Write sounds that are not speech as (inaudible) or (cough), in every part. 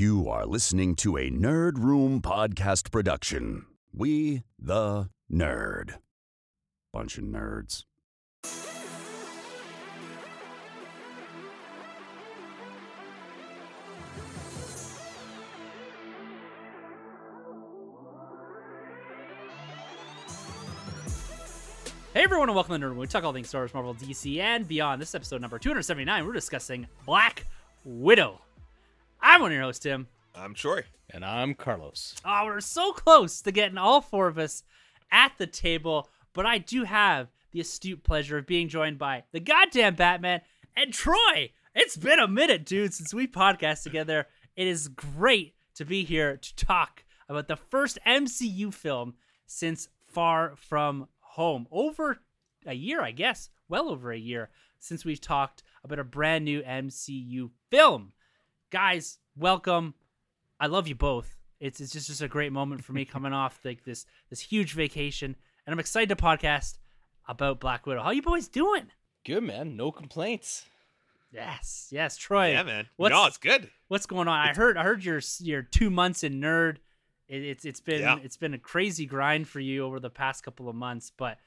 You are listening to a Nerd Room podcast production. We, the nerd. Bunch of nerds. Hey everyone, and welcome to Nerd Room. We talk all things Star Wars, Marvel, DC, and beyond. This is episode number 279. We're discussing Black Widow. I'm one of your hosts, Tim. I'm Troy. And I'm Carlos. Oh, we're so close to getting all four of us at the table, but I do have the astute pleasure of being joined by the goddamn Batman and Troy. It's been a minute, dude, since we podcast together. It is great to be here to talk about the first MCU film since Far From Home. Over a year, I guess, well over a year since we've talked about a brand new MCU film. Guys, welcome. I love you both. It's it's just, just a great moment for me (laughs) coming off like this this huge vacation, and I'm excited to podcast about Black Widow. How you boys doing? Good man, no complaints. Yes, yes, Troy. Yeah, man. What's, no, it's good. What's going on? I heard I heard your your two months in nerd. It, it's it's been Yeah. it's been a crazy grind for you over the past couple of months, but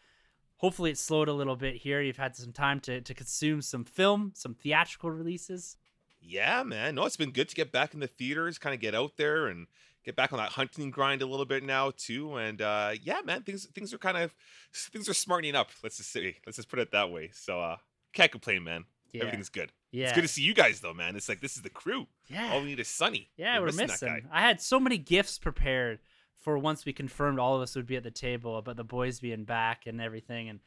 hopefully it slowed a little bit here. You've had some time to to consume some film, some theatrical releases. Yeah, man. No, it's been good to get back in the theaters, kind of get out there and get back on that hunting grind a little bit now too. And uh yeah, man, things things are kind of things are smartening up. Let's just say, let's just put it that way. So uh can't complain, man. Yeah. Everything's good. Yeah, It's good to see you guys though, man. It's like this is the crew. yeah. All we need is Sunny. Yeah, we're, missing, missing. guy. I had so many gifts prepared for once we confirmed all of us would be at the table about the boys being back and everything. And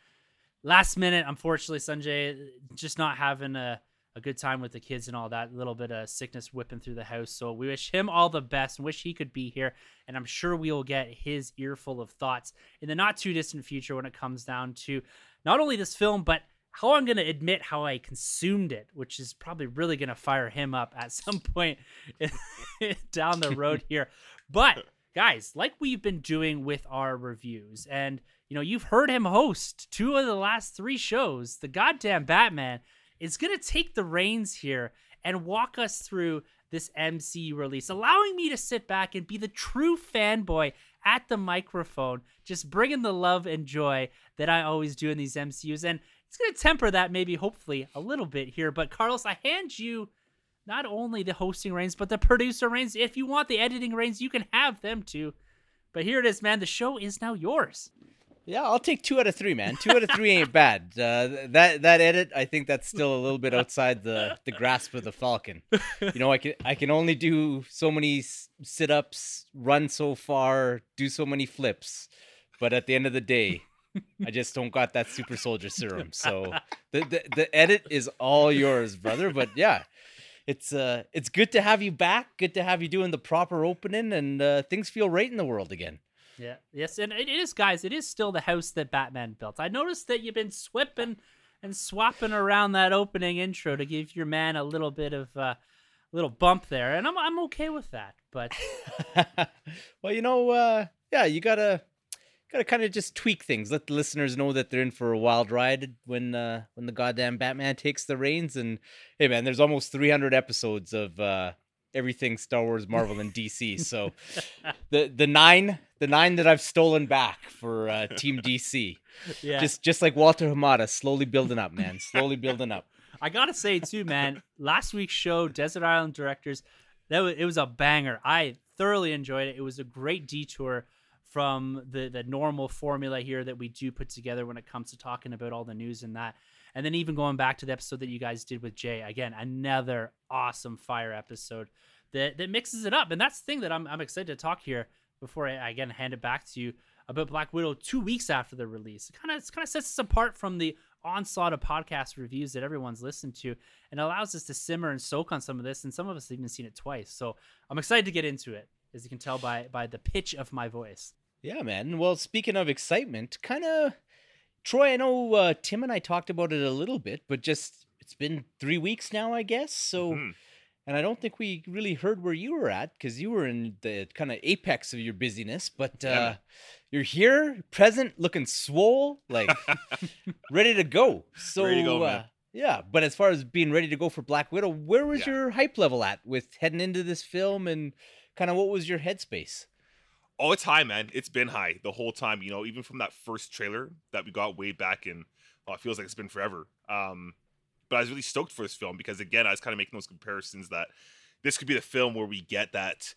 last minute, unfortunately, Sanjay just not having a, a good time with the kids and all that. little bit of sickness whipping through the house. So we wish him all the best and wish he could be here. And I'm sure we will get his earful of thoughts in the not too distant future when it comes down to not only this film, but how I'm going to admit how I consumed it, which is probably really going to fire him up at (laughs) some point (laughs) down the road (laughs) here. But guys, like we've been doing with our reviews, and you know, you've heard him host two of the last three shows, the goddamn Batman is going to take the reins here and walk us through this MCU release, allowing me to sit back and be the true fanboy at the microphone, just bringing the love and joy that I always do in these MCUs. And it's going to temper that maybe, hopefully, a little bit here. But Carlos, I hand you not only the hosting reins, but the producer reins. If you want the editing reins, you can have them too. But here it is, man. The show is now yours. Yeah, I'll take two out of three, man. Two out of three ain't bad. Uh, that that edit, I think that's still a little bit outside the, the grasp of the Falcon. You know, I can I can only do so many sit ups, run so far, do so many flips, but at the end of the day, I just don't got that super soldier serum. So the the, the edit is all yours, brother. But yeah. It's uh, it's good to have you back. Good to have you doing the proper opening, and uh, things feel right in the world again. Yeah. Yes, and it is, guys. It is still the house that Batman built. I noticed that you've been swipping and swapping around that opening intro to give your man a little bit of uh, little bump there, and I'm I'm okay with that. But (laughs) well, you know, uh, yeah, you gotta gotta kind of just tweak things. Let the listeners know that they're in for a wild ride when uh, when the goddamn Batman takes the reins. And hey, man, there's almost 300 episodes of uh, everything Star Wars, Marvel, and DC. So the the nine the nine that I've stolen back for uh, Team DC, yeah, just just like Walter Hamada, slowly building up, man, slowly building up. I gotta say too, man. last week's show, Desert Island Directors, that was, it was a banger. I thoroughly enjoyed it. It was a great detour from the the normal formula here that we do put together when it comes to talking about all the news and that. And then even going back to the episode that you guys did with Jay, again, another awesome fire episode that that mixes it up. And that's the thing that I'm I'm excited to talk here before I again hand it back to you about Black Widow two weeks after the release. It kind of kind of sets us apart from the onslaught of podcast reviews that everyone's listened to and allows us to simmer and soak on some of this and some of us have even seen it twice so i'm excited to get into it as you can tell by by the pitch of my voice Yeah, man. Well, speaking of excitement, kind of, Troy, I know uh, Tim and I talked about it a little bit, but just it's been three weeks now, I guess. So, Mhm. and I don't think we really heard where you were at because you were in the kind of apex of your busyness. But uh, Yeah, you're here, present, looking swole, like (laughs) ready to go. So, Ready to go, uh, Yeah, but as far as being ready to go for Black Widow, where was Yeah. your hype level at with heading into this film, and kind of what was your headspace? Oh, it's high, man. It's been high the whole time. You know, even from that first trailer that we got way back in. Oh, it feels like it's been forever. Um, but I was really stoked for this film because again, I was kind of making those comparisons that this could be the film where we get that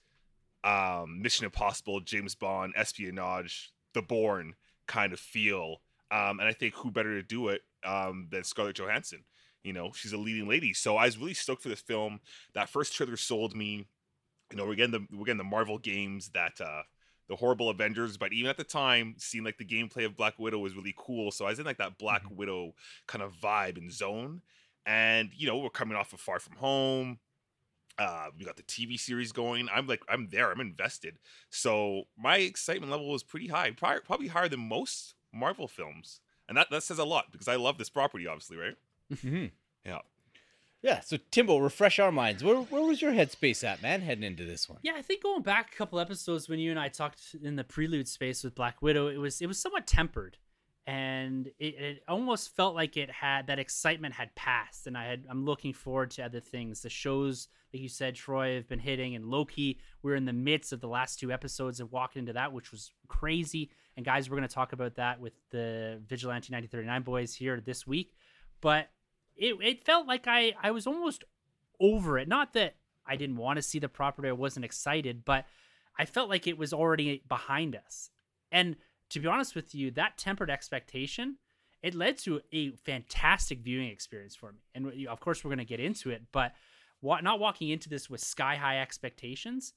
um, Mission Impossible, James Bond, espionage, The Bourne kind of feel. Um, and I think who better to do it um, than Scarlett Johansson? You know, she's a leading lady. So I was really stoked for this film. That first trailer sold me. You know, we're getting the we're getting the Marvel games that uh, the horrible Avengers, but even at the time, seemed like the gameplay of Black Widow was really cool. So I was in like that Black Mhm. Widow kind of vibe and zone. And you know, we're coming off of Far From Home. Uh, we got the TV series going. I'm like, I'm there. I'm invested. So my excitement level was pretty high, probably, probably higher than most Marvel films, and that that says a lot because I love this property, obviously, right? Mm-hmm. Yeah. Yeah. So Timbo, refresh our minds. Where where was your headspace at, man, heading into this one? Yeah, I think going back a couple episodes when you and I talked in the prelude space with Black Widow, it was it was somewhat tempered, and it, it almost felt like it had that excitement had passed, and I had I'm looking forward to other things. The shows, like you said, Troy have been hitting, and Loki. We're in the midst of the last two episodes of walking into that, which was crazy. And guys, we're going to talk about that with the Vigilante 1939 boys here this week, but it it felt like I I was almost over it. Not that I didn't want to see the property, I wasn't excited, but I felt like it was already behind us. And to be honest with you, that tempered expectation, it led to a fantastic viewing experience for me. And of course, we're going to get into it, but not walking into this with sky high expectations.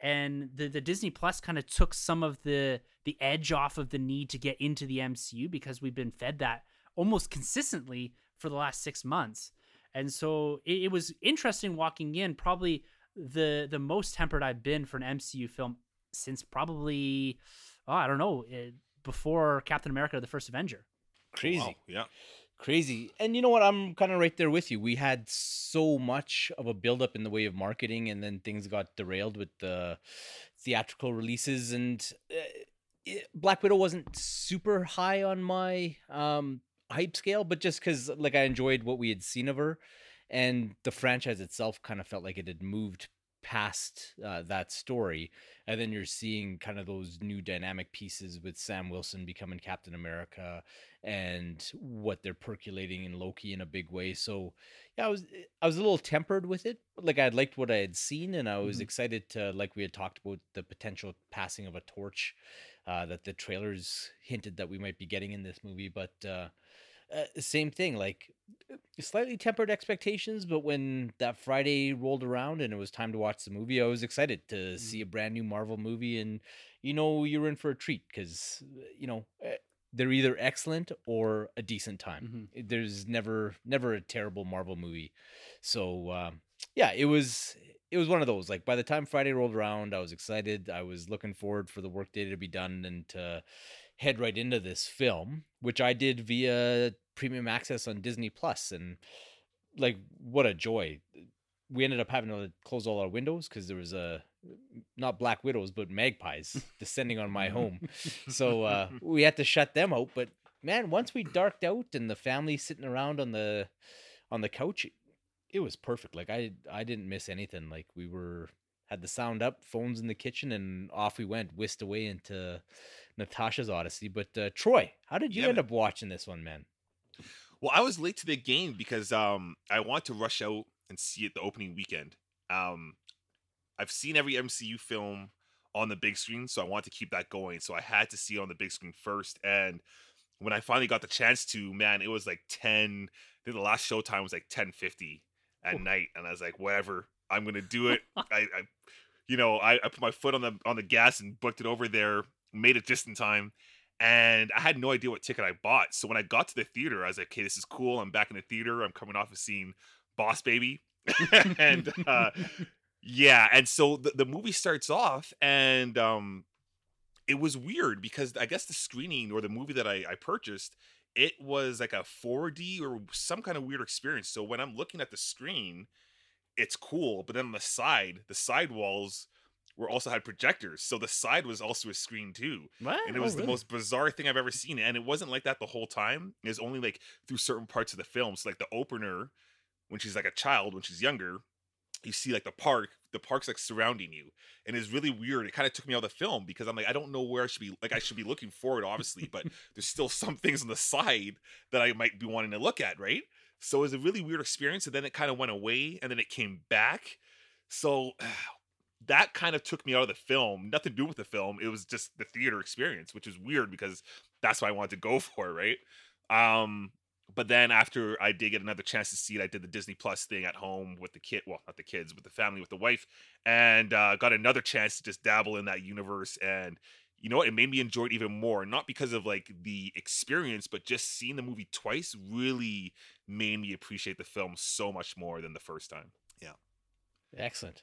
And the, the Disney Plus kind of took some of the the edge off of the need to get into the MCU because we've been fed that almost consistently for the last six months. And so it, it was interesting walking in, probably the the most tempered I've been for an MCU film since probably oh, I don't know, eh, before Captain America: The First Avenger. Crazy. Wow, yeah. Crazy. And you know what? I'm kind of right there with you. We had so much of a buildup in the way of marketing, and then things got derailed with the theatrical releases. And uh, it, Black Widow wasn't super high on my um, hype scale, but just because like I enjoyed what we had seen of her, and the franchise itself kind of felt like it had moved past uh, that story and then you're seeing kind of those new dynamic pieces with Sam Wilson becoming Captain America and what they're percolating in Loki in a big way. So yeah, I was I was a little tempered with it. But like I liked what I had seen and I was Mhm. excited to like we had talked about the potential passing of a torch uh, that the trailers hinted that we might be getting in this movie. But uh, uh, same thing, like uh, slightly tempered expectations. But when that Friday rolled around and it was time to watch the movie, I was excited to see a brand new Marvel movie, and you know you're in for a treat because you know eh, they're either excellent or a decent time. Mhm. There's never never a terrible Marvel movie. So um, yeah, it was it was one of those. Like by the time Friday rolled around, I was excited. I was looking forward for the workday to be done and to head right into this film, which I did via premium access on Disney Plus, and like what a joy! We ended up having to close all our windows because there was a not black widows but magpies (laughs) descending on my home, (laughs) so uh, we had to shut them out. But man, once we darked out and the family sitting around on the on the couch, it was perfect. Like I I didn't miss anything. Like we were had the sound up, phones in the kitchen, and off we went, whisked away into Natasha's Odyssey. But uh, Troy, how did you Yeah, end man. up watching this one, man? Well, I was late to the game because um I want to rush out and see it the opening weekend. Um I've seen every MCU film on the big screen, so I want to keep that going. So I had to see it on the big screen first. And when I finally got the chance to, man, it was like 10. I think the last showtime was like 1050 at Ooh. night. And I was like, whatever, I'm gonna do it. (laughs) I, I you know, I, I put my foot on the on the gas and booked it over there, made it just in time. And I had no idea what ticket I bought. So when I got to the theater, I was like, okay, this is cool. I'm back in the theater. I'm coming off of seeing Boss Baby. (laughs) and uh yeah, and so the, the movie starts off and um it was weird because I guess the screening or the movie that I, I purchased, it was like a 4D or some kind of weird experience. So when I'm looking at the screen, it's cool, but then on the side, the side walls were also had projectors, so the side was also a screen too. What? And it Oh, was the really? most bizarre thing I've ever seen. And it wasn't like that the whole time. It was only like through certain parts of the film. So like the opener, when she's like a child, when she's younger, you see like the park, the park's like surrounding you. And it's really weird. It kind of took me out of the film because I'm like, I don't know where I should be like I should be looking forward, obviously, but there's still (laughs) some things on the side that I might be wanting to look at, right? So it was a really weird experience. And then it kind of went away and then it came back. So (sighs) that kind of took me out of the film. Nothing to do with the film. It was just the theater experience, which is weird because that's what I wanted to go (laughs) for, right? Um, but then after I did get another chance to see it, I did the Disney Plus thing at home with the kid, well, not the kids, but the family with the wife, and uh, got another chance to just dabble in that universe. And you know what? It made me enjoy it even more, not because of like the experience, but just seeing the movie twice really made me appreciate the film so much more than the first time. Yeah. Excellent.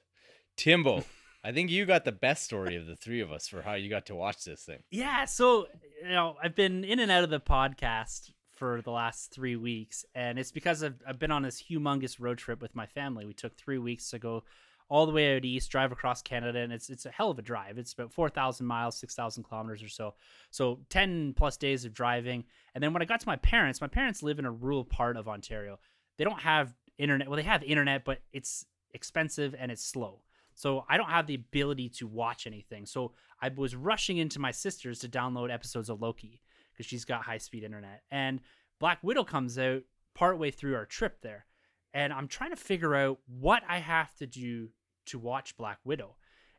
Timbo, I think you got the best story of the three of us for how you got to watch this thing. Yeah, so you know, I've been in and out of the podcast for the last three weeks, and it's because I've, I've been on this humongous road trip with my family. We took three weeks to go all the way out east, drive across Canada, and it's it's a hell of a drive. It's about four thousand miles, six thousand kilometers or so. So ten plus days of driving, and then when I got to my parents, my parents live in a rural part of Ontario. They don't have internet. Well, they have internet, but it's expensive and it's slow. So I don't have the ability to watch anything. So I was rushing into my sister's to download episodes of Loki because she's got high speed internet. And Black Widow comes out partway through our trip there. And I'm trying to figure out what I have to do to watch Black Widow.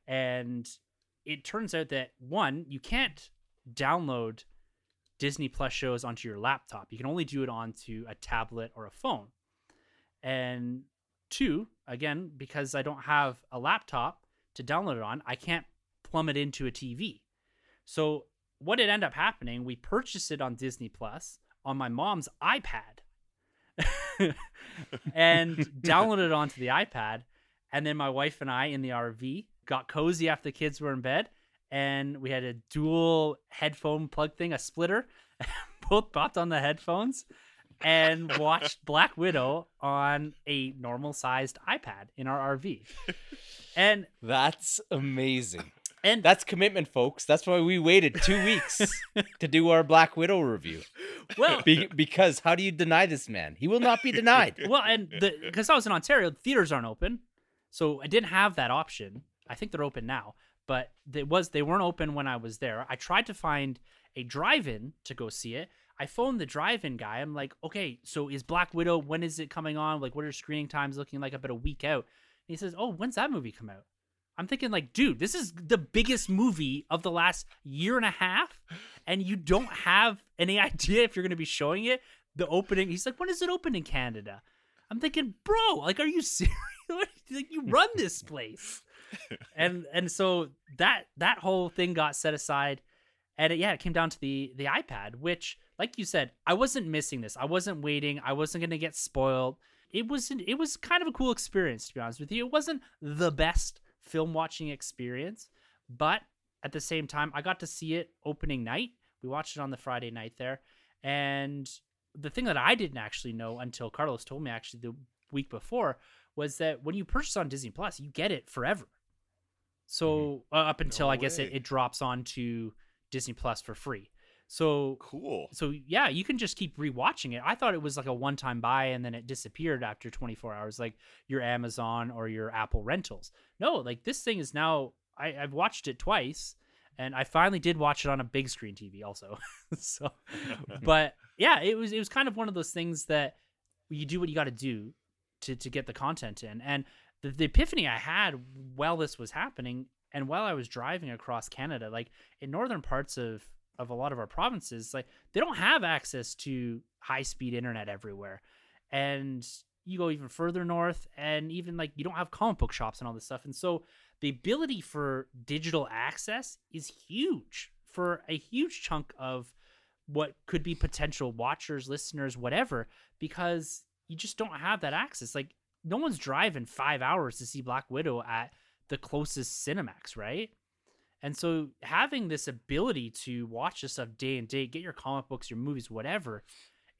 And it turns out that one, you can't download Disney Plus shows onto your laptop. You can only do it onto a tablet or a phone. And two, again, because I don't have a laptop to download it on, I can't plumb it into a TV. So what did end up happening, we purchased it on Disney Plus on my mom's iPad (laughs) (laughs) and downloaded it onto the iPad. And then my wife and I in the RV got cozy after the kids were in bed. And we had a dual headphone plug thing, a splitter, (laughs) both popped on the headphones and watched Black Widow on a normal sized iPad in our RV. (laughs) And That's amazing. and That's commitment, folks. That's why we waited two weeks (laughs) to do our Black Widow review. well, Be- because how do you deny this man? He will not be denied. well, and because I was in Ontario, the theaters aren't open, so I didn't have that option. I think they're open now, but they was they weren't open when I was there. I tried to find a drive-in to go see it. I phoned the drive-in guy. I'm like, okay, so is Black Widow? When is it coming on? Like, what are screening times looking like? About a week out. And he says, oh, when's that movie come out? I'm thinking like, dude, this is the biggest movie of the last year and a half, and you don't have any (laughs) idea if you're going to be showing it. The opening, he's like, when is it open in Canada? I'm thinking, bro, like, are you (laughs) serious? (laughs) like, you run this place, (laughs) and and so that that whole thing got set aside, and it, yeah, it came down to the the iPad, which, like you said, I wasn't missing this. I wasn't waiting. I wasn't going to get spoiled. It was it was kind of a cool experience to be honest with you. It wasn't the best film watching experience, but at the same time, I got to see it opening night. We watched it on the Friday night there, and the thing that I didn't actually know until Carlos told me actually the week before was that when you purchase on Disney Plus, you get it forever. So uh, up until No I guess it, way. it drops onto Disney Plus for free. So Cool. so yeah, you can just keep rewatching it. I thought it was like a one-time buy and then it disappeared after 24 hours, like your Amazon or your Apple rentals. No, like this thing is now. I, I've watched it twice, and I finally did watch it on a big screen TV also. (laughs) so, (laughs) but yeah, it was it was kind of one of those things that you do what you got to do to to get the content in, and the, the epiphany I had while this was happening and while I was driving across Canada, like in northern parts of of a lot of our provinces, like they don't have access to high speed internet everywhere. And you go even further north and even like you don't have comic book shops and all this stuff. And so the ability for digital access is huge for a huge chunk of what could be potential watchers, listeners, whatever, because you just don't have that access. Like no one's driving five hours to see Black Widow at the closest Cinemax, right? And so having this ability to watch this stuff day and day, get your comic books, your movies, whatever,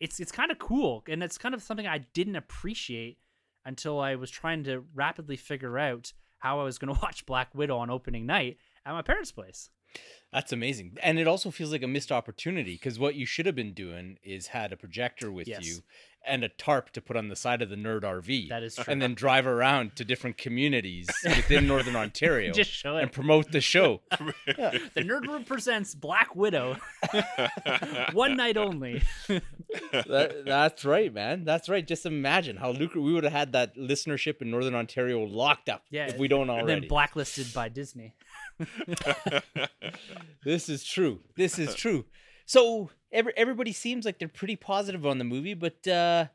it's it's kind of cool. And it's kind of something I didn't appreciate until I was trying to rapidly figure out how I was going (laughs) to watch Black Widow on opening night at my parents' place. That's amazing. And it also feels like a missed opportunity because what you should have been doing is had a projector with Yes. you and a tarp to put on the side of the nerd RV. That is true. And then (laughs) drive around to different communities within Northern Ontario (laughs) Just show and promote the show. (laughs) The Nerd Room presents Black Widow, one night only. That- that's right, man. That's right. Just imagine how lucrative we would have had that listenership in Northern Ontario locked up Yeah, if we don't already. and then blacklisted by Disney. (laughs) This is true. This is true. So every, everybody seems like they're pretty positive on the movie, but uh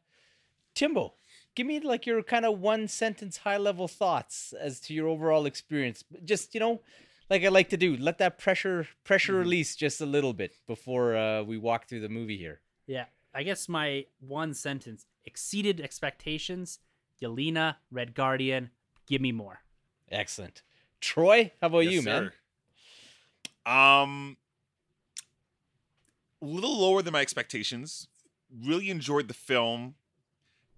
Timbo, give me like your kind of one sentence high level thoughts as to your overall experience. Just, you know, like I like to do, let that pressure pressure release just a little bit before uh we walk through the movie here. Yeah, I guess my one sentence exceeded expectations. Yelena, Red Guardian, give me more. Excellent. Troy, how about Yes, you, man? sir. Um, a little lower than my expectations. Really enjoyed the film.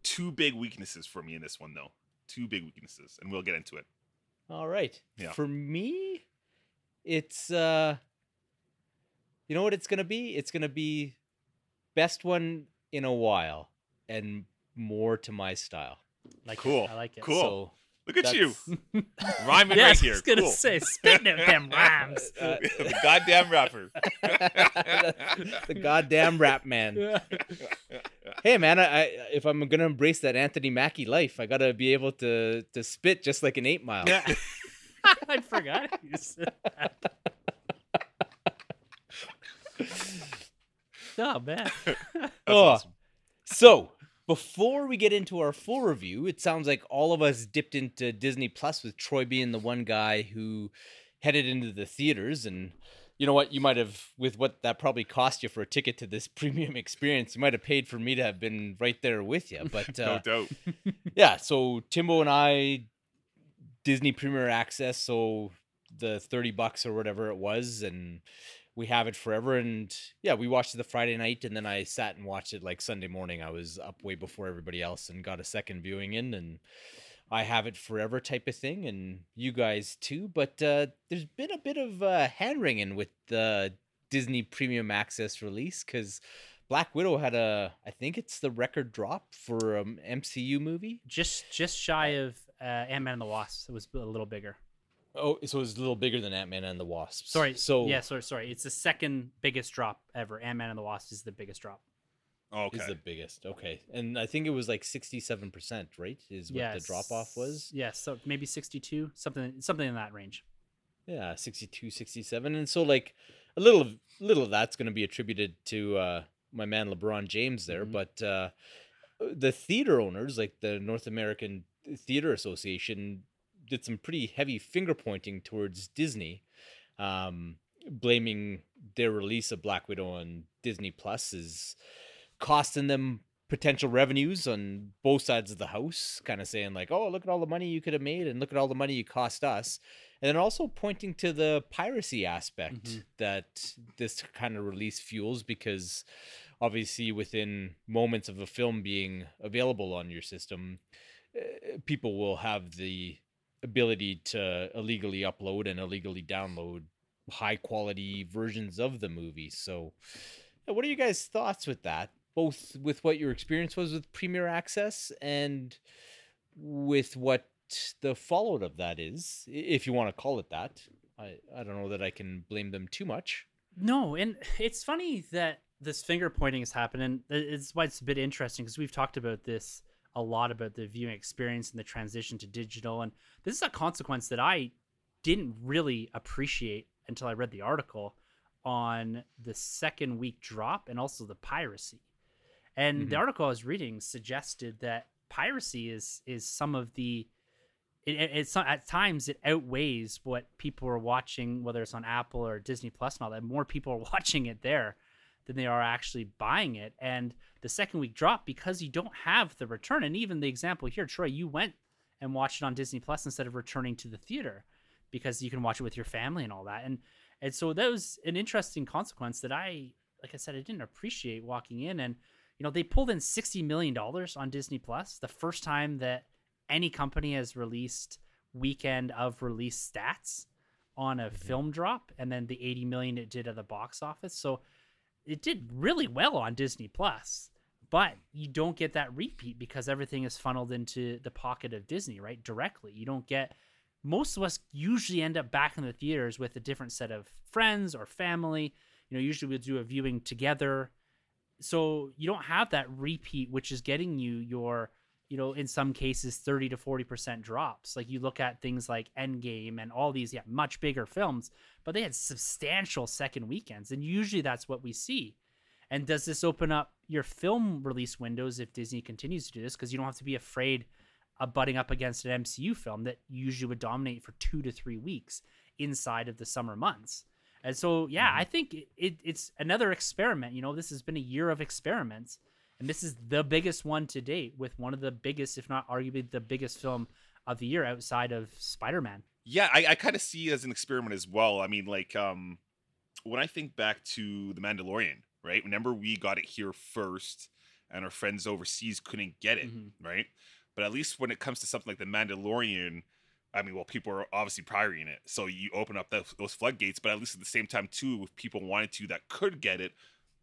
Two big weaknesses for me in this one, though. Two big weaknesses, and we'll get into it. All right. Yeah. For me, it's uh you know what it's gonna be? It's gonna be best one in a while and more to my style. Like it. Cool, I like it. cool. So Look at you, that's- (laughs) rhyming Yeah, right I was gonna Cool. say, spitting at them rhymes. Uh, (laughs) the goddamn rapper. (laughs) the goddamn rap man. Hey man, I, I if I'm gonna embrace that Anthony Mackie life, I gotta be able to to spit just like an eight mile. Yeah. I forgot you said that. oh man. That's Oh. awesome. So, before we get into our full review, it sounds like all of us dipped into Disney Plus with Troy being the one guy who headed into the theaters. And you know what? You might have, with what that probably cost you for a ticket to this (laughs) premium experience, you might have paid for me to have been right there with you. But (laughs) No uh, doubt. (laughs) yeah, so Timbo and I, Disney Premier Access, so the 30 bucks or whatever it was, and we have it forever. And yeah, we watched it the Friday night, and then I sat and watched it like Sunday morning. I was up way before everybody else and got a second viewing in, and I have it forever type of thing, and you guys too. But uh, there's been a bit of uh, hand wringing with the Disney Premium Access release because. Black Widow had a, I think it's the record drop for an MCU movie. Just just shy of uh, Ant Man and the Wasp. It was a little bigger. Oh, so it was a little bigger than Ant Man and the Wasp. Sorry. so yeah, sorry, sorry. It's the second biggest drop ever. Ant Man and the Wasp is the biggest drop. Oh, okay. is the biggest. Okay, and I think it was like sixty-seven percent, right? Is what the drop off was. Yeah, so maybe sixty-two, something something in that range. Yeah, 62, 67. and so like a little of little of that's going to be attributed to uh, my man LeBron James there, Mhm. but uh, the theater owners, like the North American Theater Association, did some pretty heavy finger pointing towards Disney, um, blaming their release of Black Widow on Disney Plus is costing them potential revenues on both sides of the house, kind of saying like, "Oh, look at all the money you could have made, and look at all the money you cost us." and then also pointing to the piracy aspect Mhm. that this kind of release fuels because obviously within moments of a film being available on your system uh, people will have the ability to illegally upload and illegally download high quality versions of the movie so what are you guys thoughts with that both with what your experience was with premier access and with what the fallout of that is, if you want to call it that. I, I don't know that I can blame them too much. No, and it's funny that this finger pointing is happening. It's why it's a bit interesting because we've talked about this a lot about the viewing experience and the transition to digital, and this is a consequence that I didn't really appreciate until I read the article on the second week drop and also the piracy. And the Mhm. article I was reading suggested that piracy is is some of the it, it- it's at times it outweighs what people are watching, whether it's on Apple or Disney Plus and all that. More people are (laughs) watching it there than they are actually buying it. And the second week drop because you don't have the return. And even the example here, Troy, you went and watched it on Disney Plus instead of returning to the theater because you can watch it with your family and all that. And and so that was an interesting consequence that I, like I said, I didn't appreciate walking in. And you know, they pulled in sixty million dollars on Disney Plus, the first time that any company has released weekend of release stats on a mm-hmm. film drop and then the 80 million it did at the box office. So it did really well on Disney Plus, but you don't get that repeat because everything is funneled into the pocket of Disney, right? Directly. You don't get most of us usually end up back in the theaters with a different set of friends or family. You know, usually we'll do a viewing together. So you don't have that repeat, which is getting you your, you know, in some cases 30 to 40% drops. Like you look at things like Endgame and all these, yeah, much bigger films, but they had substantial second weekends. And usually that's what we see. And does this open up your film release windows if Disney continues to do this? Because you don't have to be afraid of butting up against an MCU film that usually would dominate for two to three weeks inside of the summer months. And so, yeah, mm-hmm. I think it, it, it's another experiment. You know, this has been a year of experiments, and this is the biggest one to date with one of the biggest, if not arguably the biggest film of the year outside of Spider Man. Yeah, I, I kind of see it as an experiment as well. I mean, like, um, when I think back to The Mandalorian, right? Remember, we got it here first, and our friends overseas couldn't get it, Mhm. right? But at least when it comes to something like The Mandalorian, I mean, well, people are obviously prioring it, so you open up those, those floodgates. But at least at the same time, too, if people wanted to that could get it,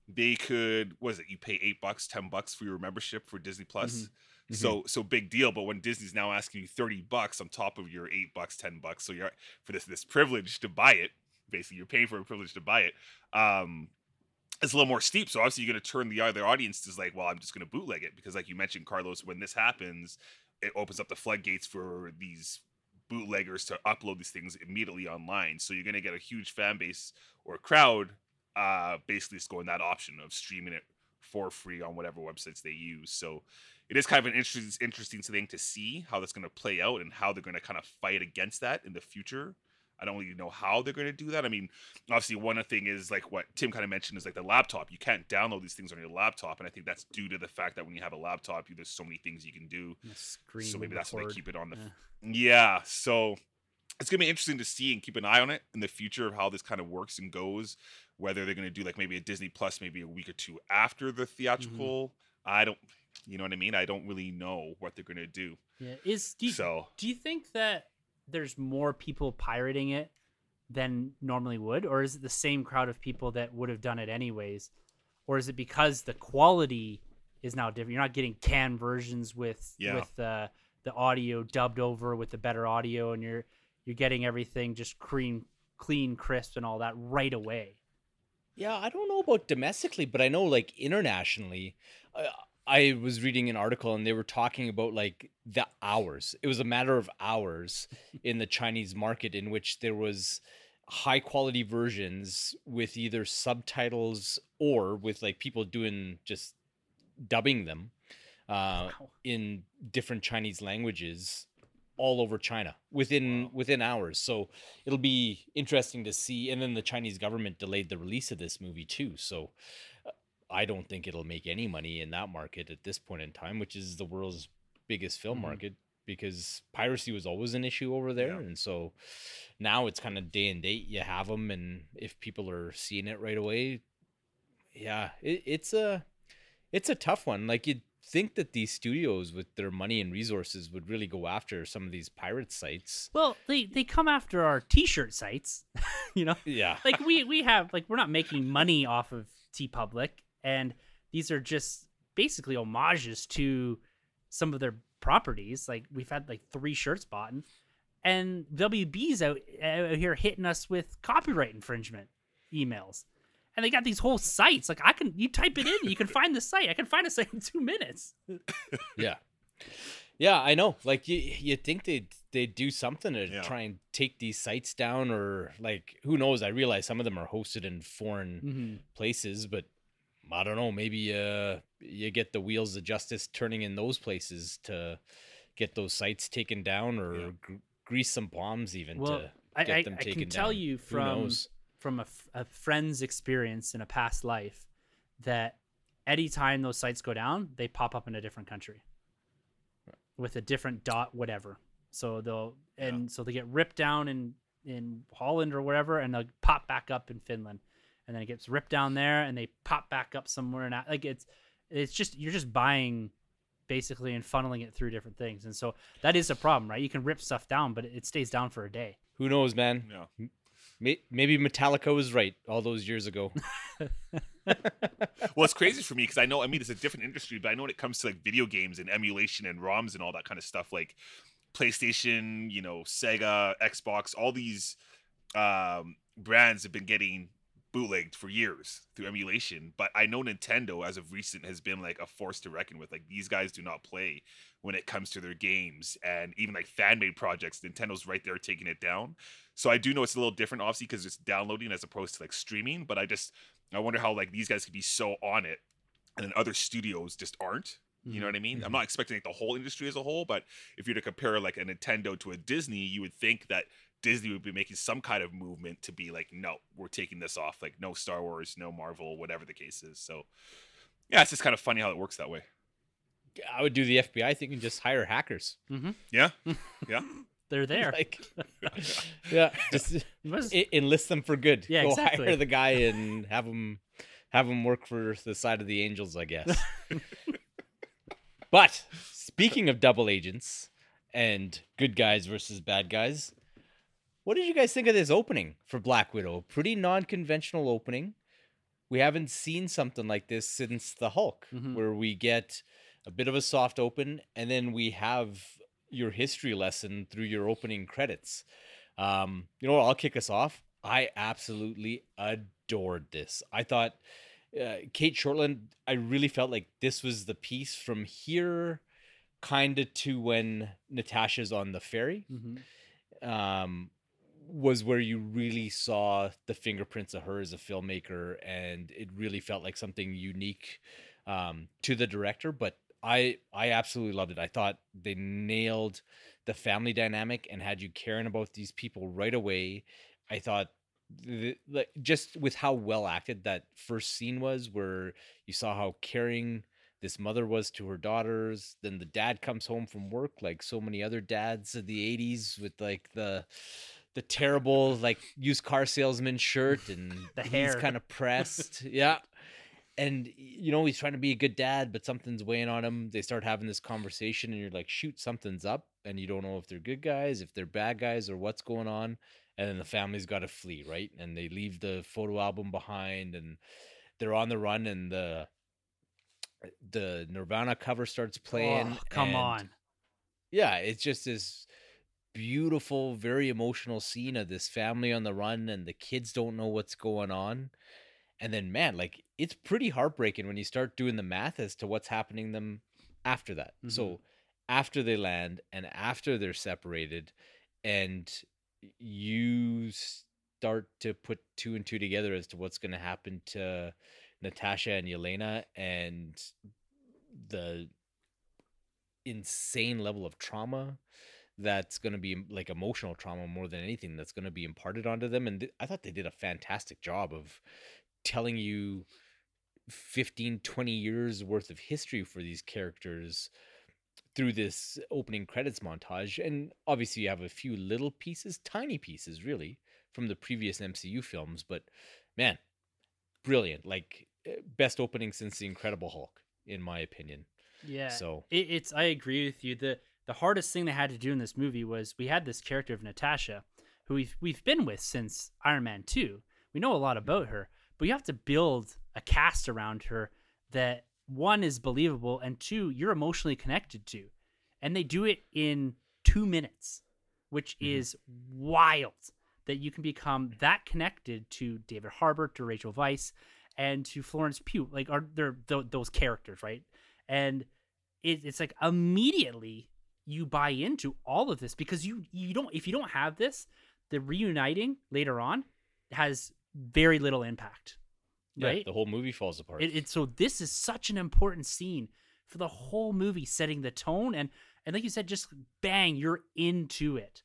they could. Was it you pay eight bucks, ten bucks for your membership for Disney Plus? Mhm. So so big deal. But when Disney's now asking you thirty bucks on top of your eight bucks, ten bucks, so you're for this this privilege to buy it. Basically, you're paying for a privilege to buy it. Um, it's a little more steep. So obviously, you're going to turn the other audience to like, well, I'm just going to bootleg it because, like you mentioned, Carlos, when this happens, it opens up the floodgates for these bootleggers to upload these things immediately online. So you're going to get a huge fan base or crowd, uh, basically just going that option of streaming it for free on whatever websites they use. So it is kind of an interesting, interesting thing to see how that's going to play out and how they're going to kind of fight against that in the future. I don't really know how they're going to do that. I mean, obviously, one thing is like what Tim kind of mentioned is like the laptop. You can't download these things on your laptop, and I think that's due to the fact that when you have a laptop, you, there's so many things you can do. Screen so maybe that's why they keep it on the. Yeah. Yeah, so it's gonna be interesting to see and keep an eye on it in the future of how this kind of works and goes. Whether they're gonna do like maybe a Disney Plus, maybe a week or two after the theatrical. I don't, you know what I mean. I don't really know what they're gonna do. Yeah. Is do you, So do you think that there's more people pirating it than normally would, or is it the same crowd of people that would have done it anyways, or is it because the quality is now different? You're not getting canned versions with Yeah. with uh, the audio dubbed over with the better audio, and you're you're getting everything just clean, clean, crisp, and all that right away. Yeah, I don't know about domestically, but I know like internationally. I, I was reading an article and they were talking about like the hours. It was a matter of hours in the Chinese market in which there was high quality versions with either subtitles or with like people doing just dubbing them uh, Wow. in different Chinese languages all over China within Wow. within hours. So it'll be interesting to see. And then the Chinese government delayed the release of this movie too. So uh, I don't think it'll make any money in that market at this point in time, which is the world's biggest film Mhm. market because piracy was always an issue over there. Yeah. And so now it's kind of day and date. You have them, and if people are seeing it right away, yeah, it, it's a it's a tough one. Like you'd think that these studios with their money and resources would really go after some of these pirate sites. Well, they they come after our T-shirt sites, (laughs) you know. Yeah. like we we have like we're not making money off of TeePublic, and these are just basically homages to some of their properties. Like we've had like three shirts bought, and WB's out, out here hitting us with copyright infringement emails. And they got these whole sites. Like I can, you type it in, you can find the site. I can find a site in two minutes. (laughs) Yeah. Yeah, I know. Like you you think they'd they'd do something to Yeah. try and take these sites down or like who knows? I realize some of them are hosted in foreign Mm-hmm. places, but I don't know, maybe uh you get the wheels of justice turning in those places to get those sites taken down or Yeah. gr- grease some bombs even Well, to I, get I, them I taken can tell down. you Who from knows? From a, f- a friend's experience in a past life that anytime those sites go down, they pop up in a different country with a different dot whatever. So they'll and so they get ripped down in in Holland or wherever, and they'll pop back up in Finland, and then it gets ripped down there, and they pop back up somewhere. And like it's it's just you're just buying basically and funneling it through different things. And so that is a problem, right? You can rip stuff down, but it stays down for a day. Who knows, man? Yeah. May- Maybe Metallica was right all those years ago. (laughs) (laughs) well, it's crazy for me because I know, I mean, it's a different industry, but I know when it comes to like video games and emulation and ROMs and all that kind of stuff, like PlayStation, you know, Sega, Xbox, all these um, brands have been getting bootlegged for years through emulation. But I know Nintendo, as of recent, has been like a force to reckon with. Like these guys do not play when it comes to their games, and even like fan made projects, Nintendo's right there taking it down. So I do know it's a little different, obviously, because it's downloading as opposed to like streaming. But I just I wonder how like these guys could be so on it, and then other studios just aren't. You know mm-hmm. what I mean? I'm mm-hmm. not expecting like the whole industry as a whole, but if you're to compare like a Nintendo to a Disney, you would think that Disney would be making some kind of movement to be like, no, we're taking this off. Like no Star Wars, no Marvel, whatever the case is. So yeah, it's just kind of funny how it works that way. I would do the FBI thing and just hire hackers. Mm-hmm. Yeah. (laughs) Yeah. They're there. Like, (laughs) yeah, just (laughs) You must- enlist them for good. Yeah, Go exactly. hire the guy and have him have him work for the side of the angels, I guess. but speaking of double agents and good guys versus bad guys, what did you guys think of this opening for Black Widow? Pretty non-conventional opening. We haven't seen something like this since the Hulk, Mhm. where we get a bit of a soft open and then we have your history lesson through your opening credits. Um, you know what? I'll kick us off. I absolutely adored this. I thought uh, Cate Shortland, I really felt like this was the piece from here kind of to when Natasha's on the ferry Mhm. um, was where you really saw the fingerprints of her as a filmmaker, and it really felt like something unique um, to the director. But I I absolutely loved it. I thought they nailed the family dynamic and had you caring about these people right away. I thought the, just with how well acted that first scene was, where you saw how caring this mother was to her daughters. Then the dad comes home from work, like so many other dads of the '80s, with like the the terrible like used car salesman shirt and (laughs) The he's hair. kind of pressed. (laughs) yeah. And you know he's trying to be a good dad, but something's weighing on him. They start having this conversation, and you're like, "Shoot, something's up," and you don't know if they're good guys, if they're bad guys, or what's going on. And then the family's got to flee, right? And they leave the photo album behind, and they're on the run, and the the Nirvana cover starts oh, playing. Oh, come on. yeah, it's just this beautiful, very emotional scene of this family on the run and the kids don't know what's going on. And then man, like it's pretty heartbreaking when you start doing the math as to what's happening them after that. So mm-hmm. after they land and after they're separated and you start to put two and two together as to what's going to happen to Natasha and Yelena and the insane level of trauma that's going to be like emotional trauma more than anything that's going to be imparted onto them and th- i thought they did a fantastic job of telling you 15 20 years worth of history for these characters through this opening credits montage and obviously you have a few little pieces tiny pieces really from the previous mcu films but man brilliant like eh, best opening since the incredible hulk in my opinion Yeah. so It, it's I agree with you. The the hardest thing they had to do in this movie was we had this character of Natasha, who we've we've been with since Iron Man two. We know a lot about her, but you have to build a cast around her that one is believable and two you're emotionally connected to, and they do it in two minutes, which mm-hmm. is wild. That you can become that connected to David Harbour, to Rachel Weisz, and to Florence Pugh. Like are they're th- those characters, right? And it, it's like immediately you buy into all of this because you you don't if you don't have this the reuniting later on has very little impact yeah, right? the whole movie falls apart. It, it, so this is such an important scene for the whole movie setting the tone and and like you said just bang you're into it.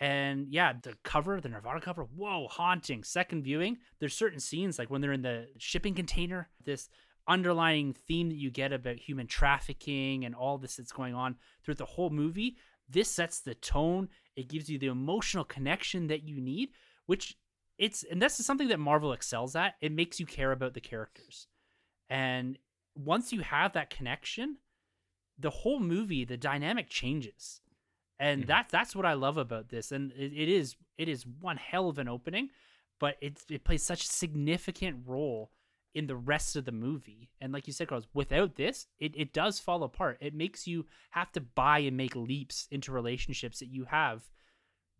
And yeah the cover the nirvana cover whoa haunting. Second viewing there's certain scenes like when they're in the shipping container this underlying theme that you get about human trafficking and all this that's going on throughout the whole movie this sets the tone it gives you the emotional connection that you need which it's and this is something that marvel excels at it makes you care about the characters and once you have that connection the whole movie, the dynamic changes, and Mhm. that's that's what I love about this. And it, it is it is one hell of an opening, but it it plays such a significant role in the rest of the movie. And like you said, Carlos, without this, it, it does fall apart. It makes you have to buy and make leaps into relationships that you have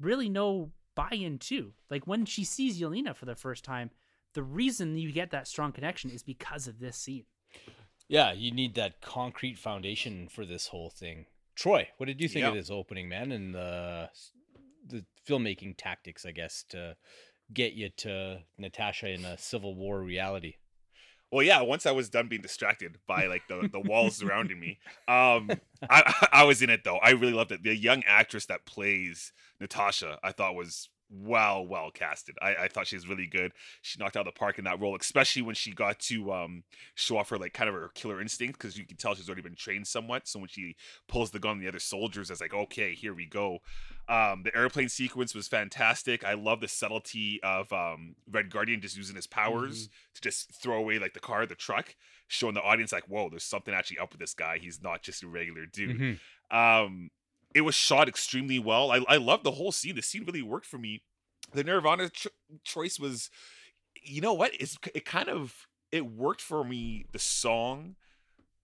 really no buy into. Like when she sees Yelena for the first time, the reason you get that strong connection is because of this scene. Yeah, you need that concrete foundation for this whole thing. Troy, what did you think of this opening, man, and the the filmmaking tactics, I guess, to get you to Natasha in a Civil War reality? Well, yeah. Once I was done being distracted by like the, the walls surrounding me, (laughs) um, I I was in it though. I really loved it. The young actress that plays Natasha, I thought was well well casted. I, I thought she was really good. She knocked out the park in that role, especially when she got to um show off her like kind of her killer instinct because you can tell she's already been trained somewhat. So when she pulls the gun on the other soldiers, it's like okay, here we go. Um, the airplane sequence was fantastic. I love the subtlety of um Red Guardian just using his powers to just throw away like the car, the truck, showing the audience like, whoa, there's something actually up with this guy. He's not just a regular dude. Mhm. Um, it was shot extremely well. I I love the whole scene. The scene really worked for me. The Nirvana ch- choice was, you know what? It's it kind of it worked for me. The song,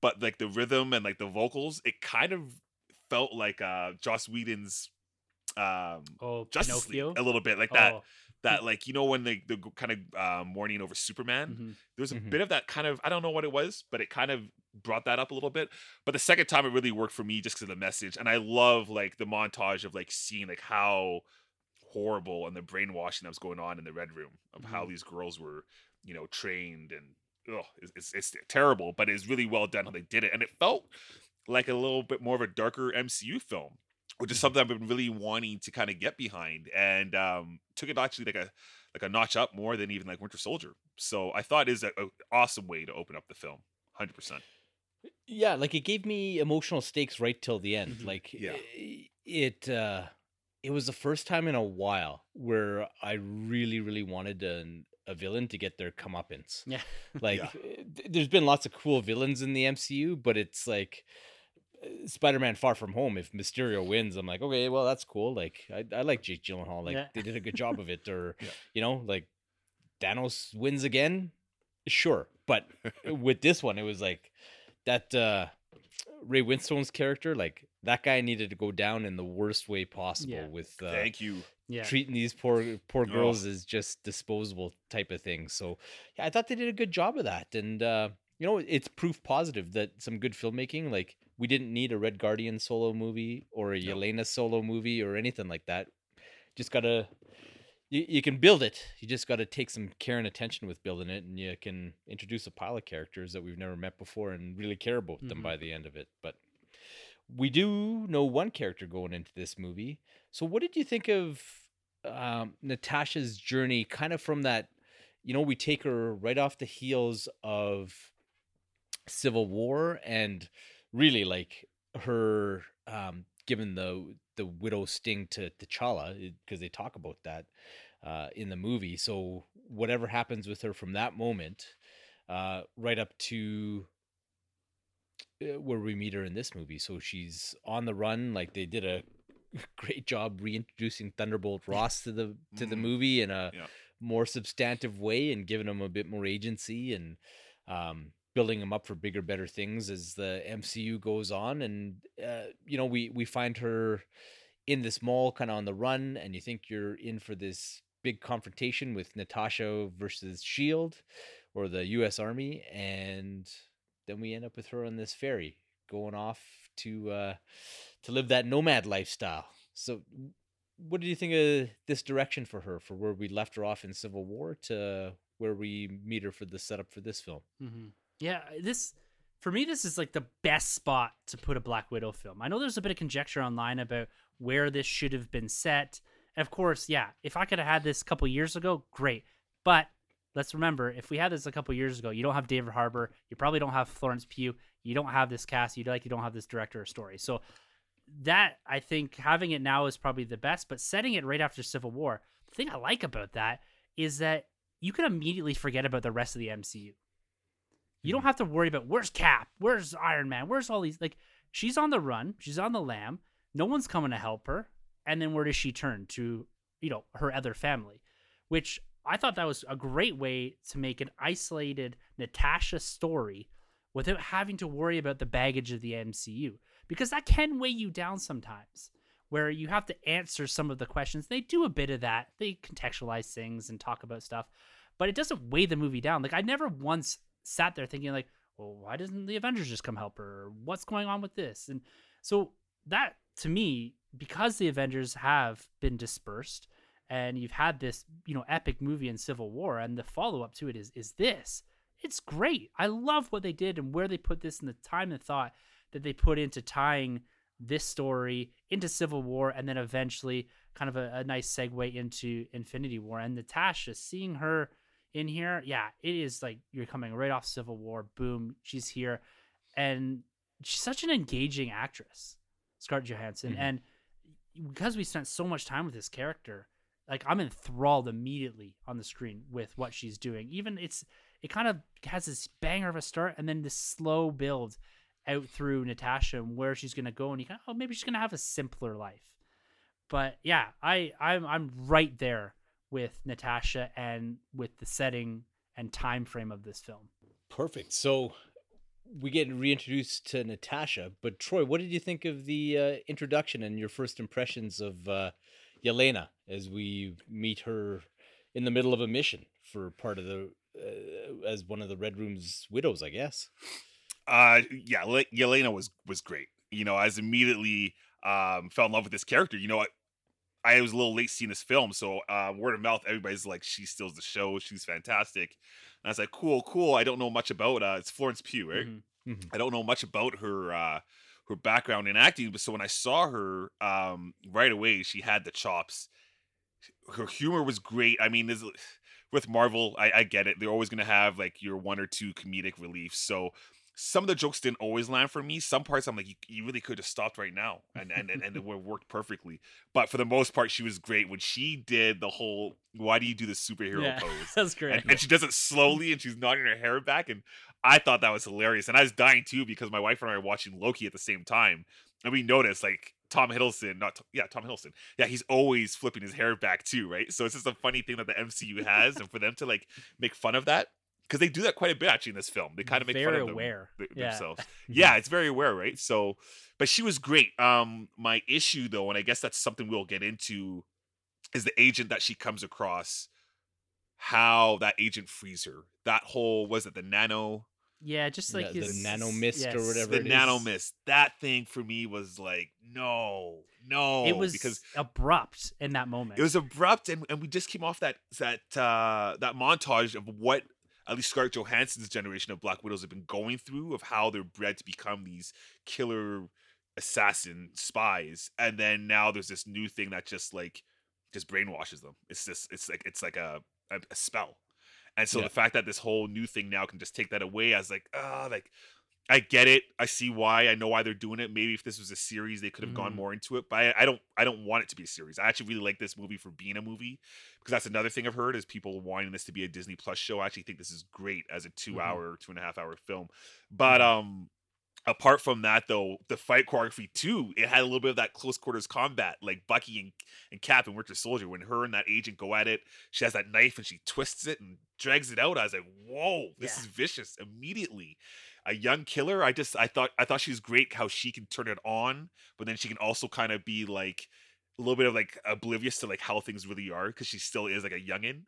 but like the rhythm and like the vocals, it kind of felt like uh Joss Whedon's um Oh, Justice Pinocchio. League a little bit like. Oh, That like you know when they the kind of uh, mourning over Superman mhm. there's a Mhm. bit of that kind of I don't know what it was, but it kind of brought that up a little bit. But the second time it really worked for me just because of the message. And I love like the montage of like seeing like how horrible and the brainwashing that was going on in the red room of how Mhm. these girls were, you know, trained and oh, it's, it's it's terrible, but it's really well done how they did it. And it felt like a little bit more of a darker MCU film, which is something I've been really wanting to kind of get behind, and um, took it actually like a like a notch up more than even like Winter Soldier. So I thought it is an awesome way to open up the film, hundred percent. Yeah, like it gave me emotional stakes right till the end. Mhm. Like Yeah. it uh it was the first time in a while where I really really wanted an, a villain to get their comeuppance. Yeah. (laughs) Like Yeah. eh, th- there's been lots of cool villains in the MCU, but it's like Spider-Man Far From Home if Mysterio wins, I'm like, "Okay, well that's cool." Like I I like Jake Gyllenhaal. Like Yeah. they did a good job of it (laughs) or Yeah. you know, like Thanos wins again. Sure. But (laughs) with this one it was like that uh Ray Winstone's character, like that guy needed to go down in the worst way possible Yeah. with uh, Thank you. Yeah. treating these poor poor Ugh. girls as just disposable type of thing. So yeah, I thought they did a good job of that, and uh, you know, it's proof positive that some good filmmaking. Like we didn't need a Red Guardian solo movie or a No. Yelena solo movie or anything like that. Just gotta. You, you can build it. You just got to take some care and attention with building it, and you can introduce a pile of characters that we've never met before and really care about them Mhm. by the end of it. But we do know one character going into this movie. So, what did you think of um, Natasha's journey, kind of from that? You know, we take her right off the heels of Civil War, and really like her um, given the the widow sting to T'Challa because they talk about that uh, in the movie. So, whatever happens with her from that moment, uh, right up to uh, where we meet her in this movie. So she's on the run. Like they did a (laughs) great job reintroducing Thunderbolt Ross to the to the Mhm. movie in a Yeah. more substantive way and giving him a bit more agency and um, building him up for bigger, better things as the MCU goes on. And uh, you know, we we find her in this mall, kind of on the run, and you think you're in for this big confrontation with Natasha versus Shield or the U.S. Army, and then we end up with her on this ferry going off to uh, to live that nomad lifestyle. So, what did you think of this direction for her, for where we left her off in Civil War to where we meet her for the setup for this film? hmm Yeah, this for me, this is like the best spot to put a Black Widow film. I know there's a bit of conjecture online about where this should have been set. Of course, yeah, if I could have had this a couple years ago, great. But let's remember, if we had this a couple years ago, you don't have David Harbour, you probably don't have Florence Pugh, you don't have this cast, you like you don't have this director or story. So that I think having it now is probably the best. But setting it right after Civil War, the thing I like about that is that you can immediately forget about the rest of the MCU. You don't have to worry about where's Cap, where's Iron Man, where's all these like she's on the run, she's on the lam, no one's coming to help her, and then where does she turn to, you know, her other family, which I thought that was a great way to make an isolated Natasha story without having to worry about the baggage of the MCU because that can weigh you down sometimes where you have to answer some of the questions. They do a bit of that. They contextualize things and talk about stuff, but it doesn't weigh the movie down. Like I never once sat there thinking like, "Well, why doesn't the Avengers just come help her? What's going on with this?" And so that to me, because the Avengers have been dispersed and you've had this, you know, epic movie in Civil War and the follow-up to it is is this. It's great. I love what they did and where they put this and the time and thought that they put into tying this story into Civil War and then eventually kind of a, a, nice segue into Infinity War. And Natasha, seeing her in here, yeah, it is like you're coming right off Civil War. Boom, she's here. And she's such an engaging actress, Scarlett Johansson. Mm-hmm. And because we spent so much time with this character, like I'm enthralled immediately on the screen with what she's doing. Even it's it kind of has this banger of a start and then this slow build out through Natasha and where she's gonna go, and you kind of oh maybe she's gonna have a simpler life. But yeah, I I'm I'm right there with Natasha and with the setting and time frame of this film. Perfect. So we get reintroduced to Natasha, but Troy, what did you think of the uh, introduction and your first impressions of uh, Yelena as we meet her in the middle of a mission for part of the uh, as one of the Red Room's widows, I guess. Uh, yeah, Yelena was was great. You know, I was immediately um fell in love with this character. You know, I, was a little late seeing this film, so uh, word of mouth, everybody's like, she steals the show. She's fantastic. And I was like, cool, cool. I don't know much about. Uh, it's Florence Pugh, right? Mm-hmm. Mm-hmm. I don't know much about her uh, her background in acting, but so when I saw her um, right away, she had the chops. Her humor was great. I mean, with Marvel, I, I get it. They're always going to have like your one or two comedic reliefs. So some of the jokes didn't always land for me. Some parts I'm like, you, you really could have stopped right now, and and and, and it would have worked perfectly. But for the most part, she was great when she did the whole "Why do you do the superhero yeah, (laughs) pose?" That's great, and, and, she does it slowly, and she's nodding her hair back, and I thought that was hilarious. And I was dying too because my wife and I were watching Loki at the same time, and we noticed like Tom Hiddleston, not yeah, Tom Hiddleston. Yeah, he's always flipping his hair back too, right? So it's just a funny thing that the MCU has, and for them to like make fun of that because they do that quite a bit actually in this film. They kind of make very fun of them, aware. Th- yeah. themselves. (laughs) yeah, it's very aware, right? So, but she was great. Um, my issue though, and I guess that's something we'll get into, is the agent that she comes across. How that agent frees her. That whole was it the nano. Yeah, just like the, his, the nano mist yes. or whatever. The nano mist. That thing for me was like, no, no. It was because abrupt in that moment. It was abrupt, and, and we just came off that that uh, that montage of what at least Scarlett Johansson's generation of Black Widows have been going through of how they're bred to become these killer assassin spies, and then now there's this new thing that just like just brainwashes them. It's just it's like it's like a a, a spell, and so yeah. the fact that this whole new thing now can just take that away as like ah oh, like I get it. I see why. I know why they're doing it. Maybe if this was a series, they could have mm. gone more into it. But I, I, don't. I don't want it to be a series. I actually really like this movie for being a movie because that's another thing I've heard is people wanting this to be a Disney Plus show. I actually think this is great as a mm-hmm. two-hour, two and a half hour film. But mm-hmm. um, apart from that, though, the fight choreography too, it had a little bit of that close quarters combat, like Bucky and, and Cap and Winter Soldier. When her and that agent go at it, she has that knife and she twists it and drags it out. I was like, whoa, this yeah. is vicious immediately a young killer. I just I thought I thought she was great how she can turn it on, but then she can also kind of be like a little bit of like oblivious to like how things really are because she still is like a youngin.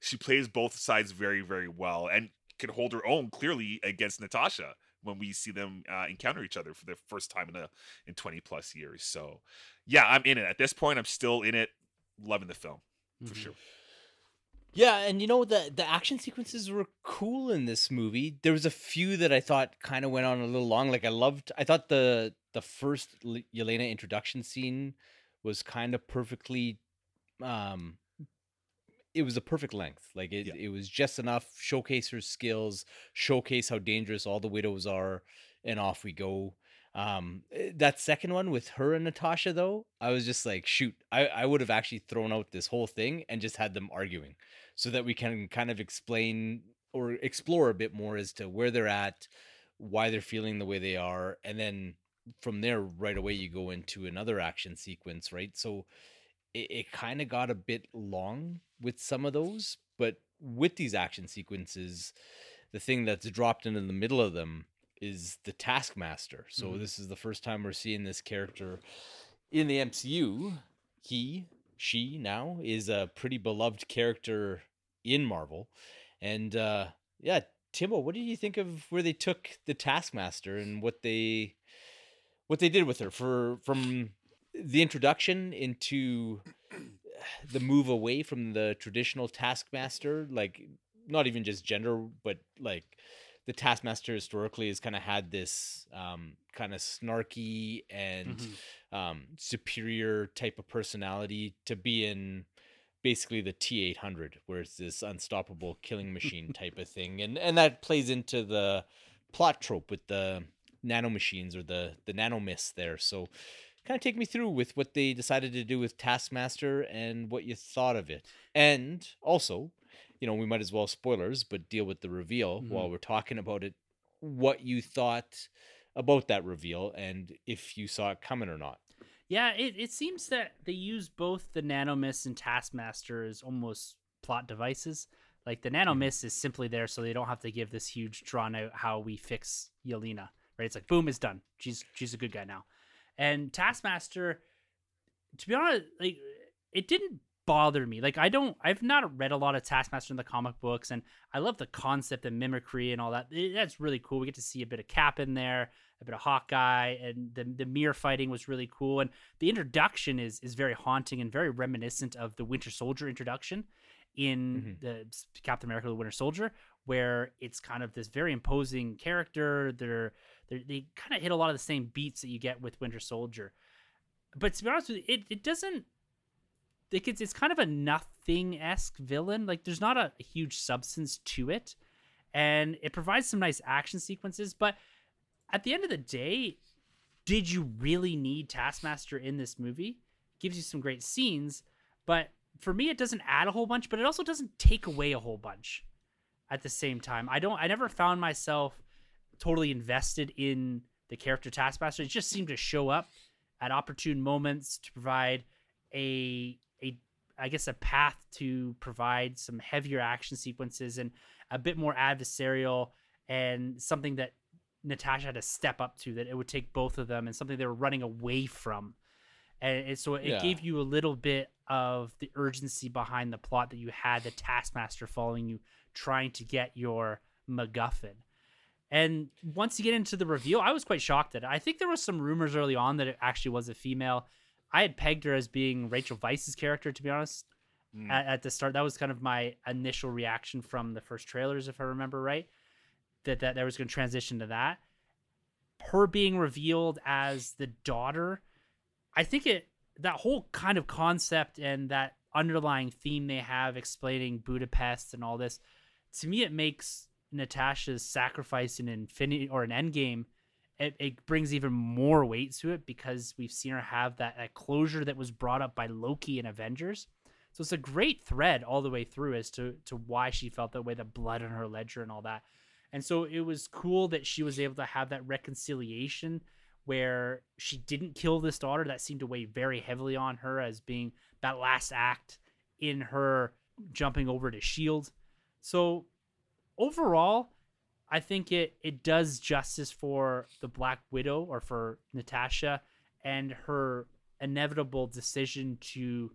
She plays both sides very very well and can hold her own clearly against Natasha when we see them uh, encounter each other for the first time in a in 20 plus years. So, yeah, I'm in it. At this point, I'm still in it, loving the film for mm-hmm. sure. Yeah, and you know the the action sequences were cool in this movie. There was a few that I thought kind of went on a little long. Like I loved, I thought the the first Yelena introduction scene was kind of perfectly, um, it was a perfect length. Like it, yeah. it was just enough showcase her skills, showcase how dangerous all the widows are, and off we go. Um, eh, that second one with her and Natasha though, I was just like, shoot, I I would have actually thrown out this whole thing and just had them arguing so that we can kind of explain or explore a bit more as to where they're at, why they're feeling the way they are, and then from there, right away, you go into another action sequence, right? So it, it kind of got a bit long with some of those, but with these action sequences, the thing that's dropped into the middle of them is the Taskmaster. So Mhm. this is the first time we're seeing this character in the MCU. He, she now is a pretty beloved character in Marvel. And uh yeah, Timo, what did you think of where they took the Taskmaster and what they what they did with her for from the introduction into the move away from the traditional Taskmaster, like not even just gender, but like the Taskmaster historically has kind of had this um, kind of snarky and Mhm. um, superior type of personality to be in basically the T800, where it's this unstoppable killing machine (laughs) type of thing, and and that plays into the plot trope with the nanomachines or the the nanomists there. So, kind of take me through with what they decided to do with Taskmaster and what you thought of it, and also, you know, we might as well spoilers, but deal with the reveal while mm-hmm. we're talking about it. What you thought about that reveal and if you saw it coming or not. Yeah, it, it seems that they use both the Nanomist and Taskmaster as almost plot devices. Like the mm-hmm. Nanomist is simply there so they don't have to give this huge drawn out how we fix Yelena. Right? It's like boom, it's done. She's she's a good guy now. And Taskmaster, to be honest, like it didn't bother me. Like I don't I've not read a lot of Taskmaster in the comic books and I love the concept and mimicry and all that. It- that's really cool. We get to see a bit of Cap in there, a bit of Hawkeye, and the the mirror fighting was really cool. And the introduction is is very haunting and very reminiscent of the Winter Soldier introduction in Mhm. the Captain America: The Winter Soldier, where it's kind of this very imposing character. They're, they're they kind of hit a lot of the same beats that you get with Winter Soldier. But to be honest with you, it, it doesn't. Like it's, it's kind of a nothing esque villain. Like there's not a, huge substance to it, and it provides some nice action sequences. But at the end of the day, did you really need Taskmaster in this movie? Gives you some great scenes, but for me, it doesn't add a whole bunch, but it also doesn't take away a whole bunch. At the same time, I don't. I never found myself totally invested in the character Taskmaster. It just seemed to show up at opportune moments to provide a I guess a path to provide some heavier action sequences and a bit more adversarial and something that Natasha had to step up to that it would take both of them and something they were running away from. And so it Yeah. gave you a little bit of the urgency behind the plot that you had the Taskmaster following you, trying to get your MacGuffin. And once you get into the reveal, I was quite shocked at it. I think there was some rumors early on that it actually was a female. I had pegged her as being Rachel Weisz's character, to be honest, Mm. at, at the start. That was kind of my initial reaction from the first trailers, if I remember right. That that there was going to transition to that. Her being revealed as the daughter, I think it that whole kind of concept and that underlying theme they have explaining Budapest and all this, to me, it makes Natasha's sacrifice in Infinity or an Endgame. It, it brings even more weight to it because we've seen her have that, that closure that was brought up by Loki and Avengers. So it's a great thread all the way through as to to why she felt that way, the blood on her ledger and all that. And so it was cool that she was able to have that reconciliation where she didn't kill this daughter that seemed to weigh very heavily on her as being that last act in her jumping over to shield. So overall, I think it it does justice for the Black Widow or for Natasha and her inevitable decision to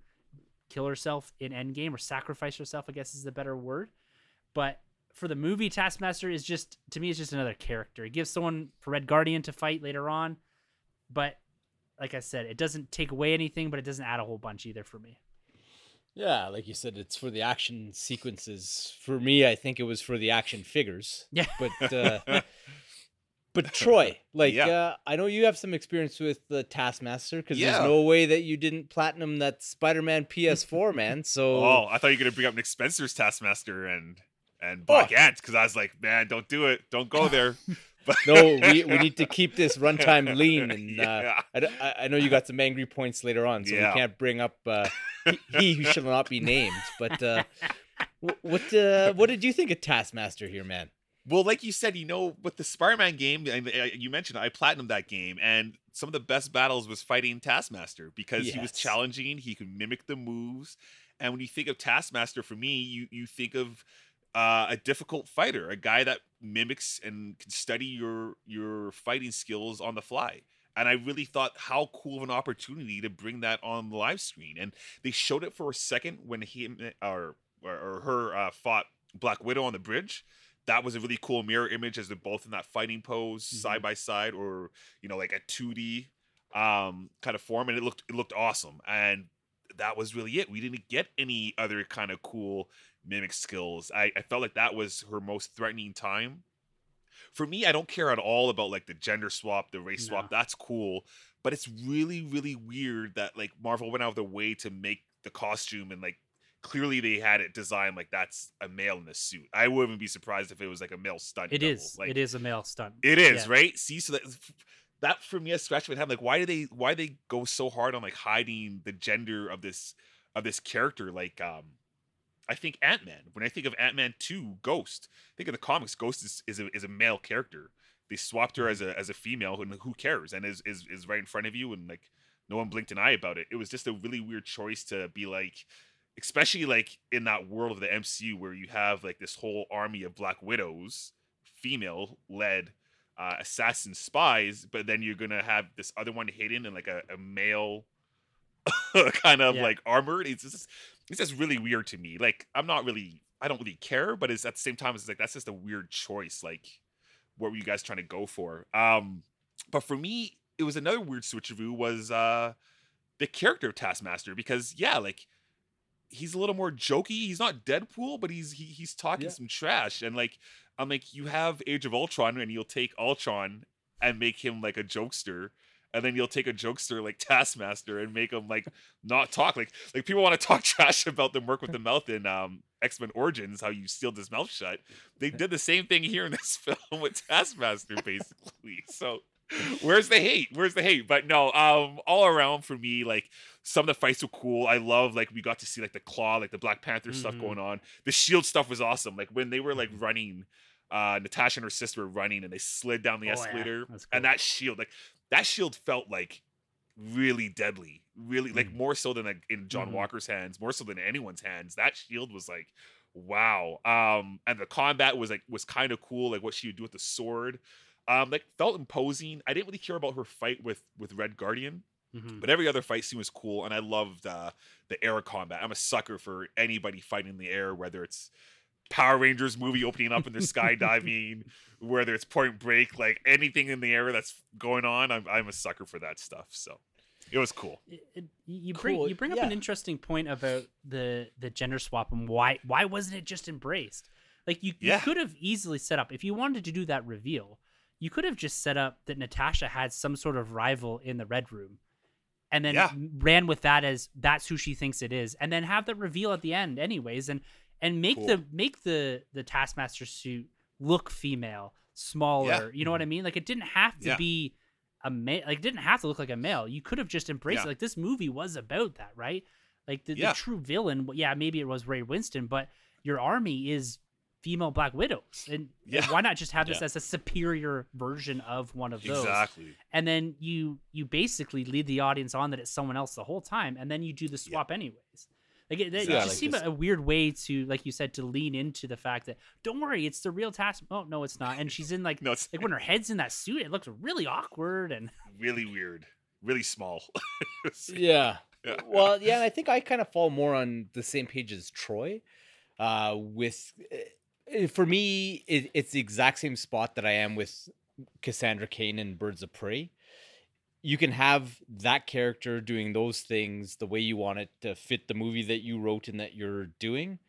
kill herself in Endgame or sacrifice herself, I guess is the better word. But for the movie, Taskmaster is just to me, it's just another character. It gives someone for Red Guardian to fight later on, but like I said, it doesn't take away anything, but it doesn't add a whole bunch either for me. Yeah, like you said, it's for the action sequences. For me, I think it was for the action figures. Yeah. But uh, (laughs) but Troy, like Yeah. uh, I know you have some experience with the Taskmaster because Yeah. there's no way that you didn't platinum that Spider-Man PS4, man. So Oh, I thought you were gonna bring up Nick Spencer's Taskmaster and and Black Oh. Ant because I was like, man, don't do it, don't go (laughs) there. But no, we, we need to keep this runtime lean, and (laughs) uh, Yeah. I, I- I know you got some angry points later on, so Yeah. we can't bring up uh, he, he who shall not be named. But uh, (laughs) what uh, what did you think of Taskmaster here, man? Well, like you said, you know, with the Spider-Man game, uh, you mentioned I platinum that game, and some of the best battles was fighting Taskmaster because he was challenging. He could mimic the moves, and when you think of Taskmaster, for me, you you think of uh, a difficult fighter, a guy that mimics and can study your your fighting skills on the fly. And I really thought how cool of an opportunity to bring that on the live screen. And they showed it for a second when he or or, or her uh, fought Black Widow on the bridge. That was a really cool mirror image as they're both in that fighting pose side by side, or you know, like a 2D um, kind of form, and it looked it looked awesome. And that was really it. We didn't get any other kind of cool mimic skills. I, I felt like that was her most threatening time. For me, I don't care at all about like the gender swap, the race swap. No. That's cool, but it's really really weird that like Marvel went out of their way to make the costume and like clearly they had it designed like that's a male in a suit. I wouldn't be surprised if it was like a male stunt. It is. Like, it is a male stunt. it is Yeah. right. See, so that that for me, I scratched my head. Like, why do they why they go so hard on like hiding the gender of this of this character? Like, um, I think Ant Man. When I think of Ant Man two, Ghost. I think in the comics, Ghost is is a, is a male character. They swapped her as a as a female, and who cares? And is is is right in front of you, and like no one blinked an eye about it. It was just a really weird choice to be like. Especially like in that world of the MCU where you have like this whole army of Black Widows, female led, uh, assassin spies, but then you're gonna have this other one hidden in like a, a male (laughs) kind of Yeah. like armored. It's just it's just really weird to me. Like I'm not really I don't really care, but it's at the same time it's like that's just a weird choice. Like what were you guys trying to go for? Um but for me, it was another weird switcheroo was uh the character of Taskmaster because yeah, like he's a little more jokey. He's not Deadpool, but he's he, he's talking Yeah. some trash and like I'm like you have Age of Ultron and you'll take Ultron and make him like a jokester and then you'll take a jokester like Taskmaster and make them like not talk like like people want to talk (laughs) trash about them work with the (laughs) mouth in um X-Men Origins how you sealed his mouth shut. They did the same thing here in this (laughs) film with Taskmaster basically. So where's the hate? Where's the hate? But no, um all around for me like some of the fights were cool. I love like we got to see like the claw, like the Black Panther stuff Mhm. going on. The shield stuff was awesome. Like when they were like running uh Natasha and her sister were running and they slid down the Oh, yeah. escalator and that shield like that shield felt like really deadly really like Mhm. more so than like in john Mhm. walker's hands more so than anyone's hands that shield was like wow um and the combat was like was kind of cool like what she would do with the sword um like felt imposing i didn't really care about her fight with with red guardian Mhm. but every other fight scene was cool and i loved uh the air combat i'm a sucker for anybody fighting in the air whether it's power rangers movie opening up and they're skydiving (laughs) whether it's point break like anything in the air that's going on i'm, I'm a sucker for that stuff so it was cool It- it- you bring you bring up an interesting point about the the gender swap and why why wasn't it just embraced? Like you, Yeah. you could have easily set up if you wanted to do that reveal, you could have just set up that Natasha had some sort of rival in the red room, and then Yeah. ran with that as that's who she thinks it is, and then have that reveal at the end anyways, and and make Cool. the make the the Taskmaster suit look female, smaller. You know what I mm-hmm. mean? Like it didn't have to Yeah. be a male like it didn't have to look like a male you could have just embraced Yeah. it like this movie was about that right like the, Yeah. the true villain yeah maybe it was ray winstone but your army is female black widows and, and Yeah. why not just have this Yeah. as a superior version of one of those exactly and then you you basically lead the audience on that it's someone else the whole time and then you do the swap anyways like it, it Yeah, just like seemed this- a weird way to like you said to lean into the fact that don't worry it's the real task oh no it's not and she's in like (laughs) no it's like when her head's in that suit it looks really awkward and (laughs) really weird really small (laughs) Yeah. Yeah. Well, yeah, and I think I kind of fall more on the same page as Troy. Uh, with uh, for me, it, it's the exact same spot that I am with Cassandra Cain in Birds of Prey. You can have that character doing those things the way you want it to fit the movie that you wrote and that you're doing.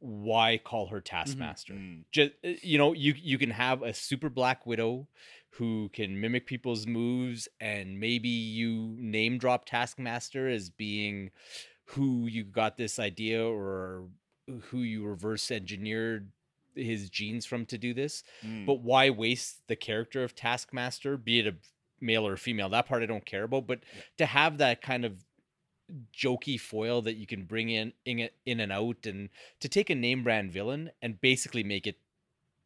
Why call her Taskmaster? Mm. just uh, you know you you can have a super black widow who can mimic people's moves and maybe you name drop taskmaster as being who you got this idea or who you reverse engineered his genes from to do this Mm. but why waste the character of taskmaster be it a male or female that part i don't care about but to have that kind of jokey foil that you can bring in in, it- in and out and to take a name brand villain and basically make it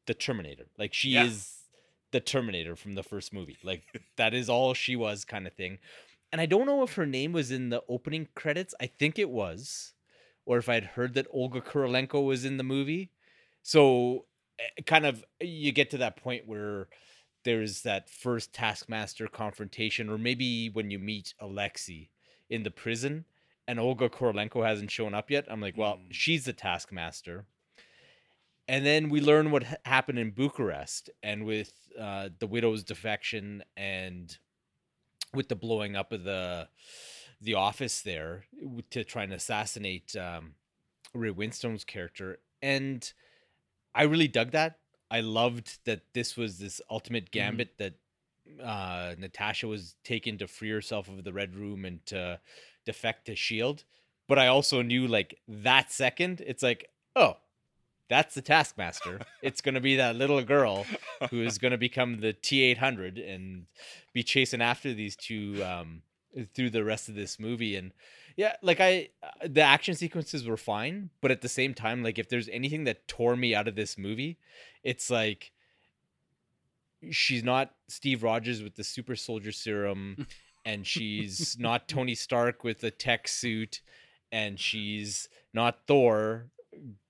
the Terminator. Like she Yeah. is the Terminator from the first movie. Like that is all she was, kind of thing. And I don't know if her name was in the opening credits. I think it was, or if I'd heard that Olga Kurylenko was in the movie. So, eh, kind of, you get to that point where there's that first Taskmaster confrontation, or maybe when you meet Alexei in the prison and Olga Kurylenko hasn't shown up yet. I'm like, well, Mm. she's the Taskmaster. And then we learn what ha- happened in Bucharest and with uh, the widow's defection and with the blowing up of the the office there to try and assassinate um, Ray Winstone's character. And I really dug that. I loved that this was this ultimate gambit that uh, Natasha was taken to free herself of the Red Room and to defect to Shield. But I also knew like that second, it's like, oh, that's the Taskmaster. it's gonna be that little girl who is gonna become the T eight hundred and be chasing after these two um, through the rest of this movie. And yeah, like I, uh, the action sequences were fine, but at the same time, like if there's anything that tore me out of this movie, it's like she's not Steve Rogers with the super soldier serum, (laughs) and she's not Tony Stark with the tech suit, and she's not Thor,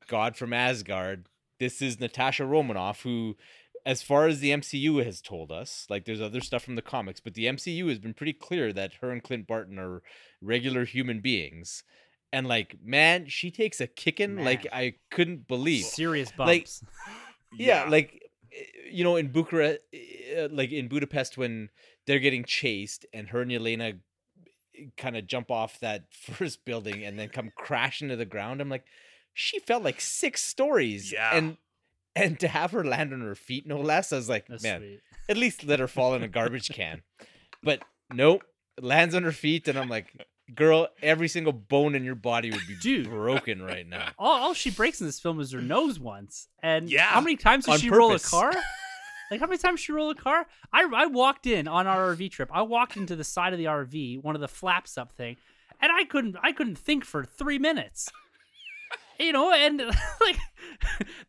God from Asgard. This is Natasha Romanoff, who, as far as the MCU has told us, like there's other stuff from the comics, but the MCU has been pretty clear that her and Clint Barton are regular human beings. And like, man, she takes a kicking like I couldn't believe Serious Like, bumps. (laughs) yeah, like eh, you know in bucharest uh, like in budapest when they're getting chased and her and yelena kind of jump off that (laughs) first building and then come crashing to the ground i'm like she fell like six stories Yeah. and and to have her land on her feet no less i was like That's man sweet. at least let her fall in a garbage (laughs) can but nope lands on her feet and i'm like girl every single bone in your body would be Dude. broken right now (laughs) All, all she breaks in this film is her nose once. And Yeah. how many times does On she roll a car? (laughs) Like how many times she roll a car? I I walked in on our RV trip. I walked into the side of the RV, one of the flaps up thing, and I couldn't I couldn't think for three minutes. You know, and like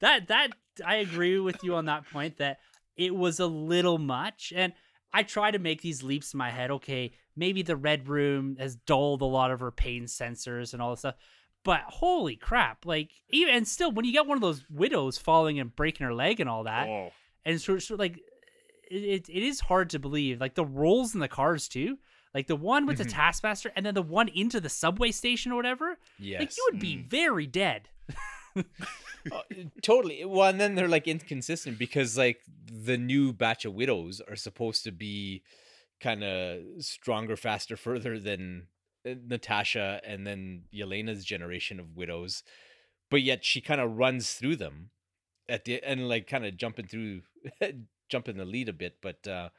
that that I agree with you on that point that it was a little much. And I try to make these leaps in my head. Okay, maybe the red room has dulled a lot of her pain sensors and all this stuff. But holy crap! Like even and still, when you get one of those widows falling and breaking her leg and all that, oh, and so, so like it, it, is hard to believe like the rolls in the cars too like the one with Mhm. the taskmaster and then the one into the subway station or whatever yes like you would be Mm. very dead (laughs) Uh, totally. Well, and then they're like inconsistent because like the new batch of widows are supposed to be kind of stronger, faster, (laughs) further than uh, Natasha and then Yelena's generation of widows, but yet she kind of runs through them at the and like kind of jumping through, (laughs) jumping the lead a bit. But uh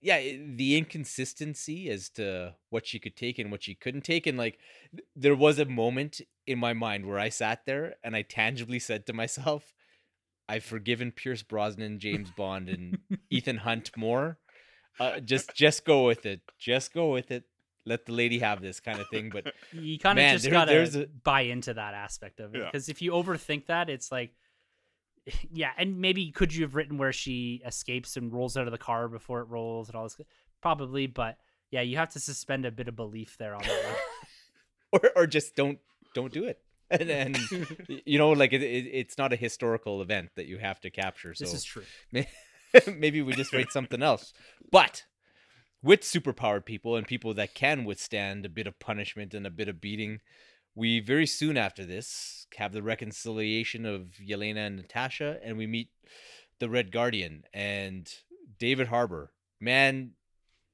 yeah, the inconsistency as to what she could take and what she couldn't take, and like there was a moment in my mind where I sat there and I tangibly said to myself, "I've forgiven Pierce Brosnan, James Bond, and (laughs) Ethan Hunt more. Uh, just, just go with it. Just go with it. Let the lady have this kind of thing." But you kind of just there- gotta there's a- buy into that aspect of it Yeah. because if you overthink that it's like (laughs) yeah and maybe could you have written where she escapes and rolls out of the car before it rolls and all this probably but yeah you have to suspend a bit of belief there on that one (laughs) or, or just don't, don't do it. (laughs) And, and y- you know, like it, it, it's not a historical event that you have to capture. So this is true May- Maybe we just write something else. But with superpowered people and people that can withstand a bit of punishment and a bit of beating, we very soon after this have the reconciliation of Yelena and Natasha, and we meet the Red Guardian and David Harbour. Man,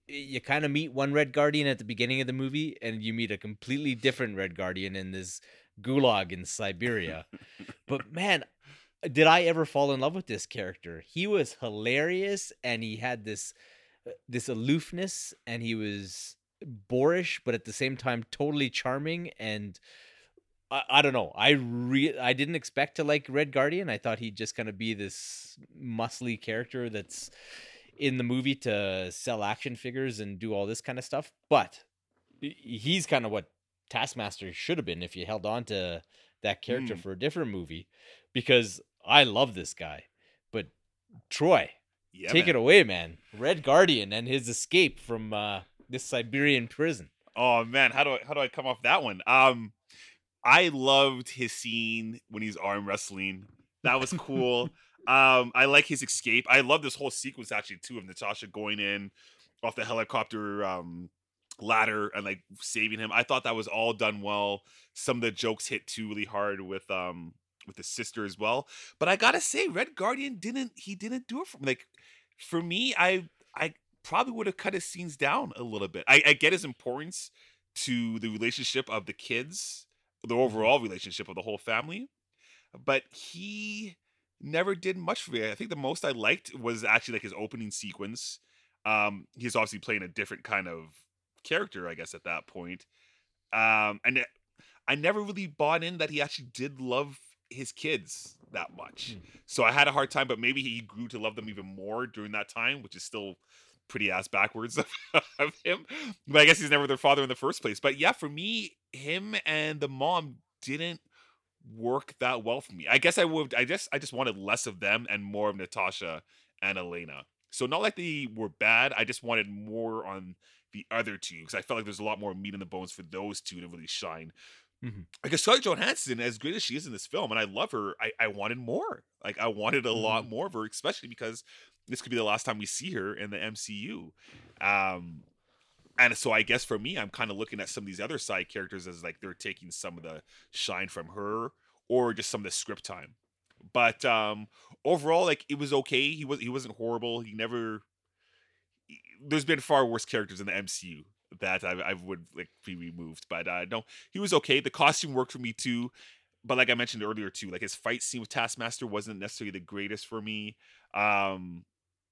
you kind of meet one Red Guardian at the beginning of the movie, and you meet a completely different Red Guardian in this gulag in Siberia. but (laughs) man, did I ever fall in love with this character? He was hilarious and he had this uh, this aloofness and he was boorish but at the same time totally charming and I, I don't know. I re- I didn't expect to like Red Guardian. I thought he'd just kind of be this muscly character that's in the movie to sell action figures and do all this kind of stuff. But he's kind of what Taskmaster should have been if you held on to that character Mm. for a different movie because I love this guy. But Troy, Yeah, take man. it away, man. Red Guardian and his escape from uh, this Siberian prison. Oh man, how do I how do I come off that one? Um, I loved his scene when he's arm wrestling. That was cool. (laughs) um, I like his escape. I love this whole sequence actually too of Natasha going in off the helicopter um ladder and like saving him. I thought that was all done well. Some of the jokes hit too really hard with um with the sister as well. But I gotta say, Red Guardian didn't he didn't do it for me. Like for me, I I probably would have cut his scenes down a little bit. I, I get his importance to the relationship of the kids, the overall relationship of the whole family, but he never did much for me. I think the most I liked was actually like his opening sequence. Um, he's obviously playing a different kind of character, I guess, at that point. Um, and it- I never really bought in that he actually did love his kids that much. So I had a hard time, but maybe he grew to love them even more during that time, which is still pretty ass backwards of, (laughs) of him. But I guess he's never their father in the first place. But yeah, for me, him and the mom didn't work that well for me. I guess I would I just I just wanted less of them and more of Natasha and Yelena. So not like they were bad. I just wanted more on the other two because I felt like there's a lot more meat in the bones for those two to really shine. Mhm. Because Scarlett Johansson, as great as she is in this film, and I love her, I, I wanted more. Like I wanted a lot more of her, especially because this could be the last time we see her in the MCU. Um, and so I guess for me, I'm kind of looking at some of these other side characters as like they're taking some of the shine from her or just some of the script time. But um overall, like it was okay. He was he wasn't horrible. He never. There's been far worse characters in the MCU that I, I would like be removed, but uh, no, he was okay. The costume worked for me too. But like I mentioned earlier too, like his fight scene with Taskmaster wasn't necessarily the greatest for me. Um,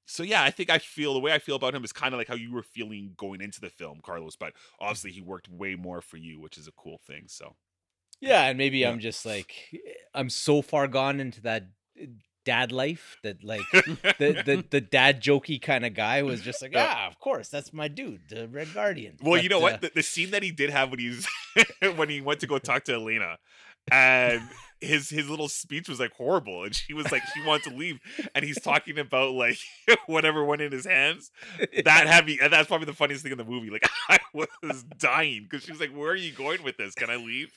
so yeah, I think I feel the way I feel about him is kind of like how you were feeling going into the film, Carlos. But obviously, he worked way more for you, which is a cool thing. So Yeah, and maybe Yeah. I'm just like I'm so far gone into that uh, dad life that like (laughs) the the, the dad jokey kind of guy was just like, ah, of course, that's my dude, the Red Guardian. Well, you But, know uh, what? The, the scene that he did have when he's (laughs) when he went to go talk to Yelena, and his his little speech was like horrible, and she was like she wanted to leave, and he's talking about like (laughs) whatever went in his hands. That heavy, and that's probably the funniest thing in the movie. Like (laughs) I was dying because she was like, "Where are you going with this? Can I leave?"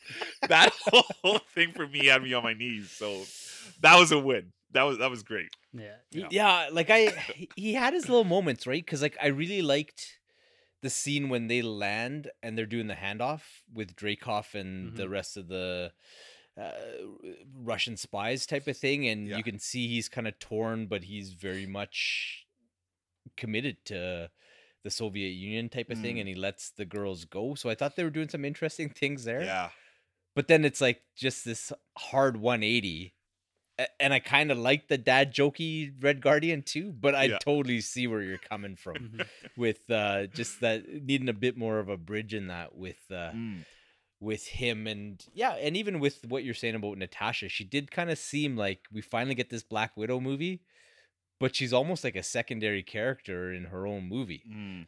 That (laughs) whole thing for me had me on my knees. So that was a win. That was that was great. Yeah. Yeah. yeah, like I he- he had his little moments, right? Because like I really liked the scene when they land and they're doing the handoff with Dreykov and the mm-hmm. rest of the uh, Russian spies type of thing, and Yeah. you can see he's kind of torn, but he's very much committed to the Soviet Union type of thing, Mm. and he lets the girls go. So I thought they were doing some interesting things there Yeah. but then it's like just this hard 180 and i kind of like the dad jokey red guardian too but i Yeah. totally see where you're coming from Mhm. with uh just that needing a bit more of a bridge in that with uh Mm. With him and yeah and even with what you're saying about natasha she did kind of seem like we finally get this black widow movie but she's almost like a secondary character in her own movie Mm.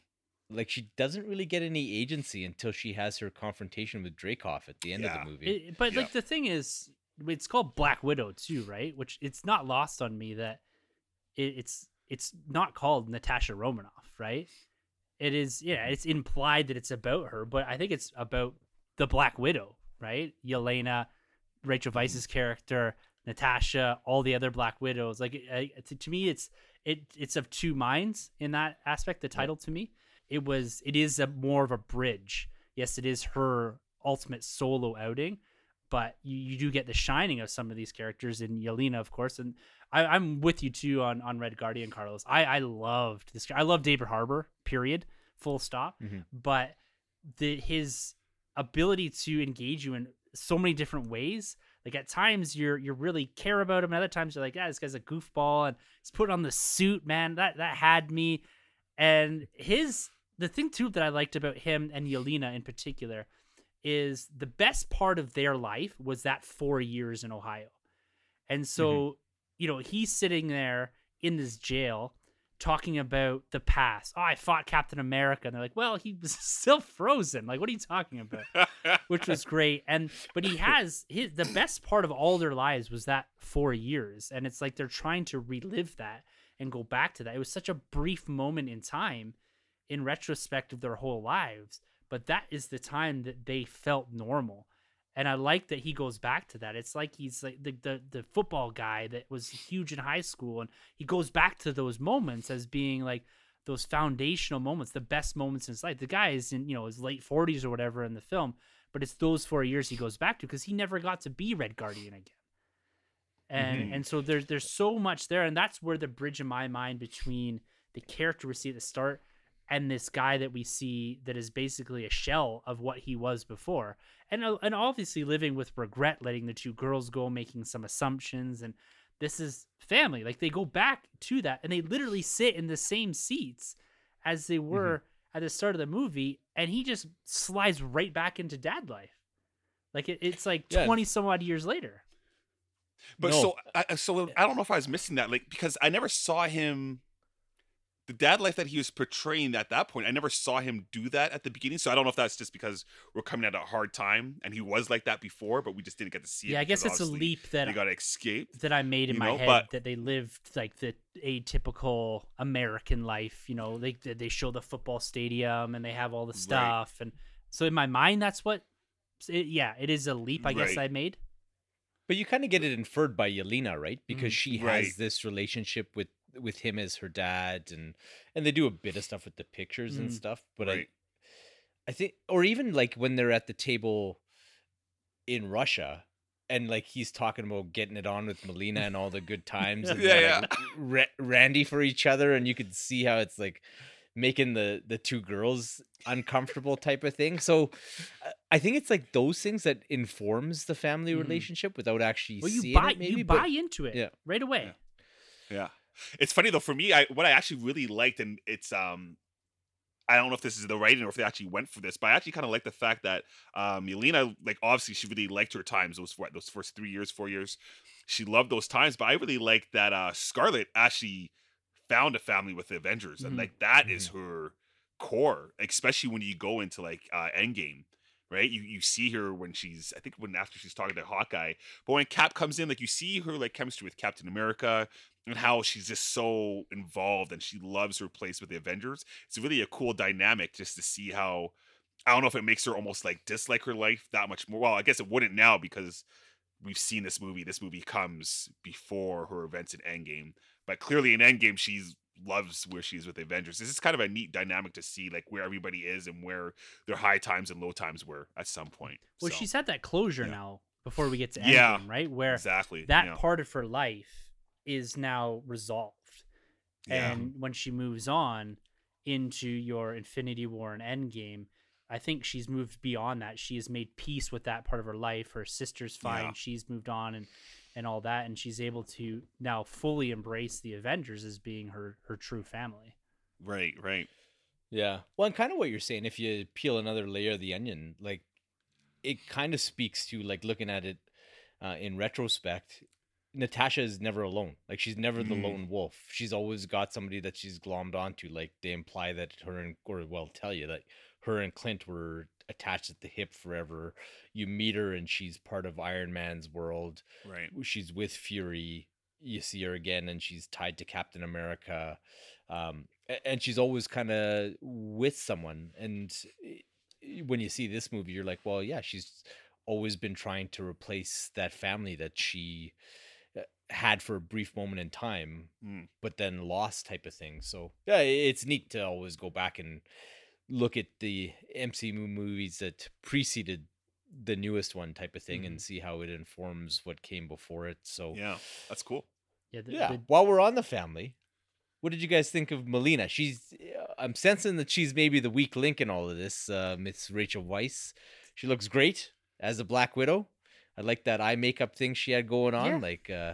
like she doesn't really get any agency until she has her confrontation with Dreykov at the end Yeah. of the movie It, but Yeah. like the thing is, it's called Black Widow too, right? Which it's not lost on me that it, it's it's not called Natasha Romanoff, right? It is, yeah, it's implied that it's about her, but I think it's about the Black Widow, right? Yelena, Rachel Weisz's character, Natasha, all the other Black Widows. Like I, to, to me, it's it it's of two minds in that aspect. The title to me, it was it is a more of a bridge. Yes, it is her ultimate solo outing, but you, you do get the shining of some of these characters in Yelena, of course. And I, I'm with you too on on Red Guardian, Carlos. I I loved this. I love David Harbour. Period. Full stop. Mhm. But the his ability to engage you in so many different ways. Like at times you're you really care about him, and other times you're like, yeah, this guy's a goofball, and he's put on the suit, man. That that had me. And his the thing too that I liked about him and Yelena in particular is the best part of their life was that four years in Ohio. And so, mm-hmm. you know, he's sitting there in this jail talking about the past. Oh, I fought Captain America. And they're like, well, he was (laughs) still frozen. Like, what are you talking about? (laughs) Which was great. And, but he has his, the best part of all their lives was that four years. And it's like they're trying to relive that. and go back to that. It was such a brief moment in time in retrospect of their whole lives, but that is the time that they felt normal. And I like that he goes back to that. It's like he's like the, the the football guy that was huge in high school and he goes back to those moments as being like those foundational moments, the best moments in his life. The guy is in, you know, his late 40s or whatever in the film, but it's those 4 years he goes back to because he never got to be Red Guardian again and Mhm. and so there's there's so much there and that's where the bridge in my mind between the character we see at the start and this guy that we see that is basically a shell of what he was before. And uh, and obviously living with regret letting the two girls go making some assumptions and this is family. Like they go back to that and they literally sit in the same seats as they were at the start of the movie and he just slides right back into dad life. Like it, it's like Yeah. 20 some odd years later. But No. so, I, I- so I don't know if I was missing that, like because I never saw him, the dad life that he was portraying at that point. I never saw him do that at the beginning. So I don't know if that's just because we're coming at a hard time and he was like that before, but we just didn't get to see it. yeah i guess it's a leap that They got to escape. that I made in my know, head but- that they lived like the atypical American life. You know, they they show the football stadium and they have all the Right. stuff, and so in my mind, that's what. It, yeah, it is a leap. I guess I made. But you kind of get it inferred by Yelena, right? Because Mhm. she has Right. this relationship with with him as her dad, and and they do a bit of stuff with the pictures and Mm. stuff. But Right. I, I think, or even like when they're at the table in Russia, and like he's talking about getting it on with Melina and all the good (laughs) times, and Yeah, they're, yeah. like, ra- randy for each other, and you could see how it's like making the the two girls uncomfortable type of thing. So uh, I think it's like those things that informs the family Mhm. relationship without actually Well, you seeing buy it. Maybe, you but- buy into it yeah. right away. Yeah. It's funny though, for me, I what I actually really liked, and it's um I don't know if this is the writing or if they actually went for this, but I actually kind of like the fact that um Yelena, like obviously she really liked her times, those what, those first three years, four years. She loved those times, but I really like that uh Scarlett actually found a family with the Avengers. And Mhm. like that is her core, especially when you go into like uh Endgame. Right, you you see her when she's I think when after she's talking to Hawkeye, but when Cap comes in, like you see her like chemistry with Captain America, and how she's just so involved and she loves her place with the Avengers. It's really a cool dynamic just to see how I don't know if it makes her almost like dislike her life that much more. Well, I guess it wouldn't now because we've seen this movie. This movie comes before her events in Endgame, but clearly in Endgame she's loves where she is with the Avengers. This is kind of a neat dynamic to see like where everybody is and where their high times and low times were at some point. Well, So, she's had that closure yeah. now before we get to Yeah, Endgame, right? Where exactly that yeah. part of her life is now resolved. Yeah. And when she moves on into your Infinity War and Endgame, I think she's moved beyond that. She has made peace with that part of her life. Her sister's fine. Yeah. She's moved on and and all that and she's able to now fully embrace the Avengers as being her her true family. right, right. Yeah. Well, and kind of what you're saying, if you peel another layer of the onion, like it kind of speaks to like looking at it uh, in retrospect. Natasha is never alone. Like she's never the Mhm. lone wolf. She's always got somebody that she's glommed onto. Like they imply that her and or well tell you that her and Clint were attached at the hip forever. You meet her and she's part of Iron Man's world Right. she's with Fury. You see her again, and she's tied to Captain America, um, and she's always kind of with someone. And when you see this movie, you're like, well, yeah, she's always been trying to replace that family that she uh, had for a brief moment in time, Mm. but then lost, type of thing. So yeah, it's neat to always go back and look at the MCU movies that preceded the newest one type of thing and see how it informs what came before it. So Yeah, that's cool. Yeah, the, yeah. the- While we're on the family, what did you guys think of Melina? She's uh, I'm sensing that she's maybe the weak link in all of this. Uh, Miss Rachel Weisz. She looks great as a Black Widow. I like that eye makeup thing she had going on, Yeah. like uh,